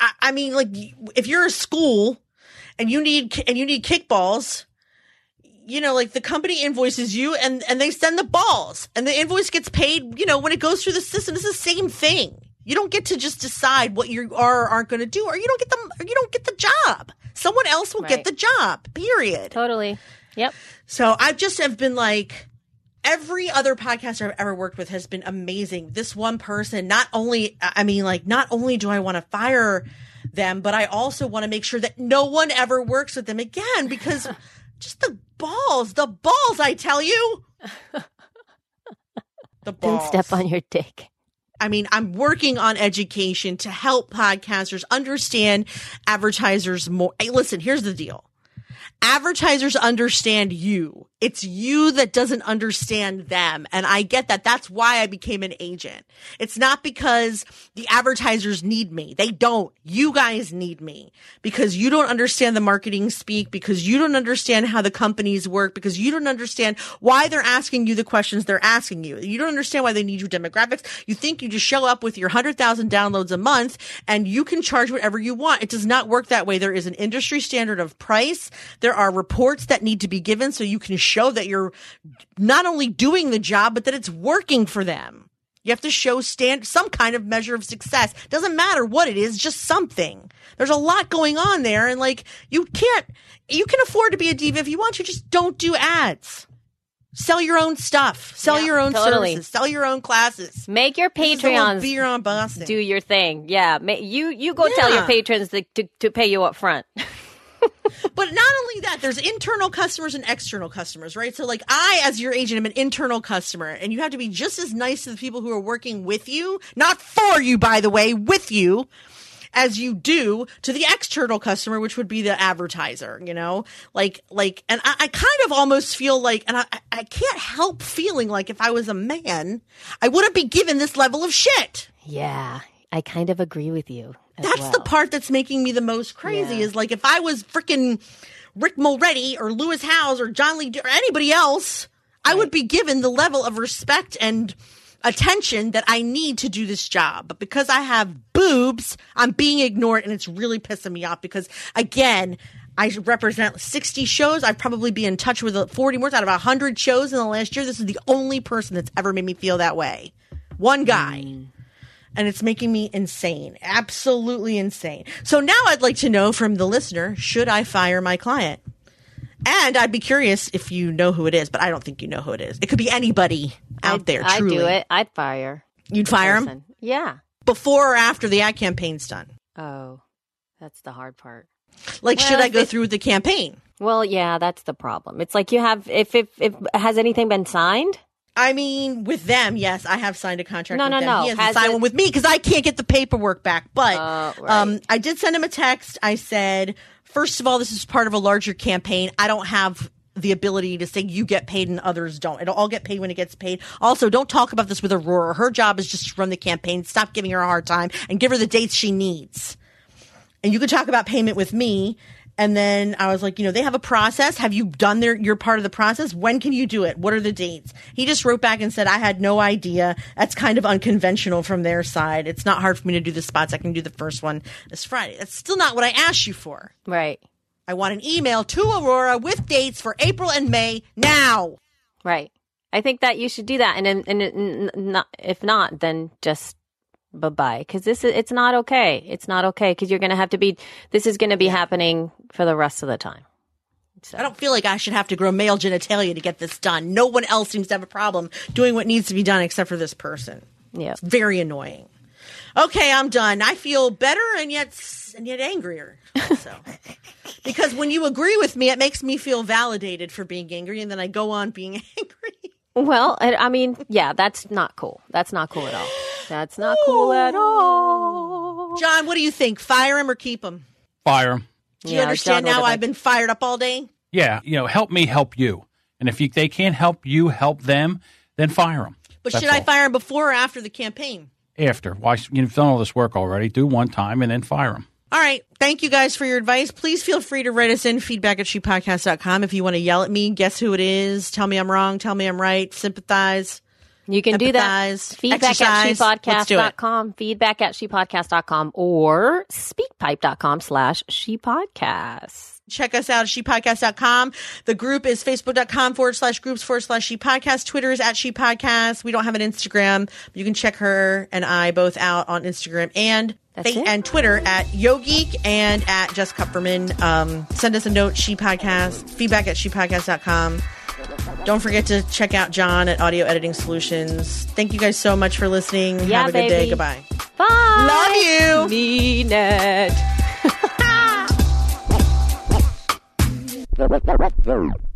Speaker 2: I, I mean, like if you're a school and you need and you need kickballs, you know, like the company invoices you and and they send the balls and the invoice gets paid. You know, when it goes through the system, it's the same thing. You don't get to just decide what you are or aren't going to do, or you don't get the or you don't get the job. Someone else will
Speaker 1: Right.
Speaker 2: get the job. Period.
Speaker 1: Totally. Yep.
Speaker 2: So I've just have been like, every other podcaster I've ever worked with has been amazing. This one person, not only, I mean, like, not only do I want to fire them, but I also want to make sure that no one ever works with them again because <laughs> just the balls, the balls, I tell you. <laughs> The balls.
Speaker 1: Don't step on your dick.
Speaker 2: I mean, I'm working on education to help podcasters understand advertisers more. Hey, listen, here's the deal. Advertisers understand you. It's you that doesn't understand them. And I get that. That's why I became an agent. It's not because the advertisers need me. They don't. You guys need me because you don't understand the marketing speak, because you don't understand how the companies work, because you don't understand why they're asking you the questions they're asking you. You don't understand why they need your demographics. You think you just show up with your 100,000 downloads a month and you can charge whatever you want. It does not work that way. There is an industry standard of price. There are reports that need to be given so you can show that you're not only doing the job, but that it's working for them. You have to show stand some kind of measure of success. Doesn't matter what it is, just something. There's a lot going on there, and like you can't, you can afford to be a diva if you want to. Just don't do ads. Sell your own stuff. Sell
Speaker 1: Yeah,
Speaker 2: your own
Speaker 1: totally.
Speaker 2: services. Sell your own classes.
Speaker 1: Make your
Speaker 2: This is the whole
Speaker 1: Patreons
Speaker 2: Be your own boss.
Speaker 1: do your thing. Yeah, you you go tell your patrons to, to to pay you up front. <laughs>
Speaker 2: But not only that, there's internal customers and external customers, right? So, like, I, as your agent, am an internal customer, and you have to be just as nice to the people who are working with you, not for you, by the way, with you, as you do to the external customer, which would be the advertiser, you know? Like, like, and I, I kind of almost feel like, and I, I can't help feeling like if I was a man, I wouldn't be given this level of shit.
Speaker 1: yeah, I kind of agree with you. as
Speaker 2: That's the part that's making me the most crazy
Speaker 1: Yeah.
Speaker 2: is like if I was freaking Rick Mulready or Lewis Howes or John Lee or anybody else, I would be given the level of respect and attention that I need to do this job. But because I have boobs, I'm being ignored and it's really pissing me off because again, I represent 60 shows. I'd probably be in touch with 40 more out of 100 shows in the last year. This is the only person that's ever made me feel that way. One guy mm. And it's making me insane. Absolutely insane. So now I'd like to know from the listener, should I fire my client? And I'd be curious if you know who it is, but I don't think you know who it is. It could be anybody out
Speaker 1: I'd,
Speaker 2: there.
Speaker 1: I'd
Speaker 2: truly.
Speaker 1: do it. I'd fire.
Speaker 2: You'd fire him
Speaker 1: Yeah.
Speaker 2: before or after the ad campaign's done.
Speaker 1: Oh, that's the hard part.
Speaker 2: Like,
Speaker 1: Well,
Speaker 2: should I go
Speaker 1: it-
Speaker 2: through with the campaign?
Speaker 1: Well, yeah, that's the problem. It's like you have if if if has anything been signed?
Speaker 2: I mean, with them, yes, I have signed a contract.
Speaker 1: No,
Speaker 2: with
Speaker 1: no,
Speaker 2: them.
Speaker 1: no.
Speaker 2: He hasn't
Speaker 1: Has
Speaker 2: signed
Speaker 1: it-
Speaker 2: one with me because I can't get the paperwork back. But
Speaker 1: Oh, right.
Speaker 2: um, I did send him a text. I said, first of all, this is part of a larger campaign. I don't have the ability to say you get paid and others don't. It'll all get paid when it gets paid. Also, don't talk about this with Aurora. Her job is just to run the campaign. Stop giving her a hard time and give her the dates she needs and you can talk about payment with me. And then I was like, you know, they have a process. Have you done their your part of the process? When can you do it? What are the dates? He just wrote back and said, I had no idea. That's kind of unconventional from their side. It's not hard for me to do the spots. I can do the first one this Friday. That's still not what I asked you for.
Speaker 1: Right.
Speaker 2: I want an email to Aurora with dates for April and May now.
Speaker 1: Right. I think that you should do that, and and, and, not, if not, then just bye bye because this is it's not okay. It's not okay because you're going to have to be. This is going to be happening for the rest of the time. So,
Speaker 2: I don't feel like I should have to grow male genitalia to get this done. No one else seems to have a problem doing what needs to be done except for this person.
Speaker 1: yeah.
Speaker 2: very annoying. Okay, I'm done. I feel better and yet and yet angrier. Also, <laughs> because when you agree with me, it makes me feel validated for being angry, and then I go on being <laughs> angry.
Speaker 1: Well, I, I mean, yeah, that's not cool. That's not cool at all. That's not cool at all.
Speaker 2: John, what do you think? Fire him or keep him?
Speaker 3: Fire 'em.
Speaker 2: Do you
Speaker 1: Yeah,
Speaker 2: understand now? I've been fired up all day.
Speaker 3: Yeah, you know, help me help you. And if you, they can't help you help them, then fire them.
Speaker 2: But should I fire him before or after the campaign?
Speaker 3: After. Why, you've done all this work already. Do one time and then fire them.
Speaker 2: All right. Thank you guys for your advice. Please feel free to write us in feedback at shepodcast.com if you want to yell at me, guess who it is, tell me I'm wrong, tell me I'm right, sympathize.
Speaker 1: You can do that. Feedback
Speaker 2: exercise.
Speaker 1: at
Speaker 2: Let's do it.
Speaker 1: shepodcast.com, feedback at shepodcast.com, or speakpipe.com slash shepodcast.
Speaker 2: check us out at shepodcast.com. The group is facebook.com forward slash groups forward slash she podcast. Twitter is at she podcast. We don't have an Instagram. But you can check her and I both out on Instagram and fa-
Speaker 1: it.
Speaker 2: and Twitter at YoGeek and at Jess Kupferman. Um, send us a note, she podcast, feedback at shepodcast.com. Don't forget to check out John at Audio Editing Solutions. Thank you guys so much for listening.
Speaker 1: Yeah,
Speaker 2: have a good day. Goodbye.
Speaker 1: Bye.
Speaker 2: Love you.
Speaker 1: Mean it.
Speaker 6: Very <laughs> <laughs>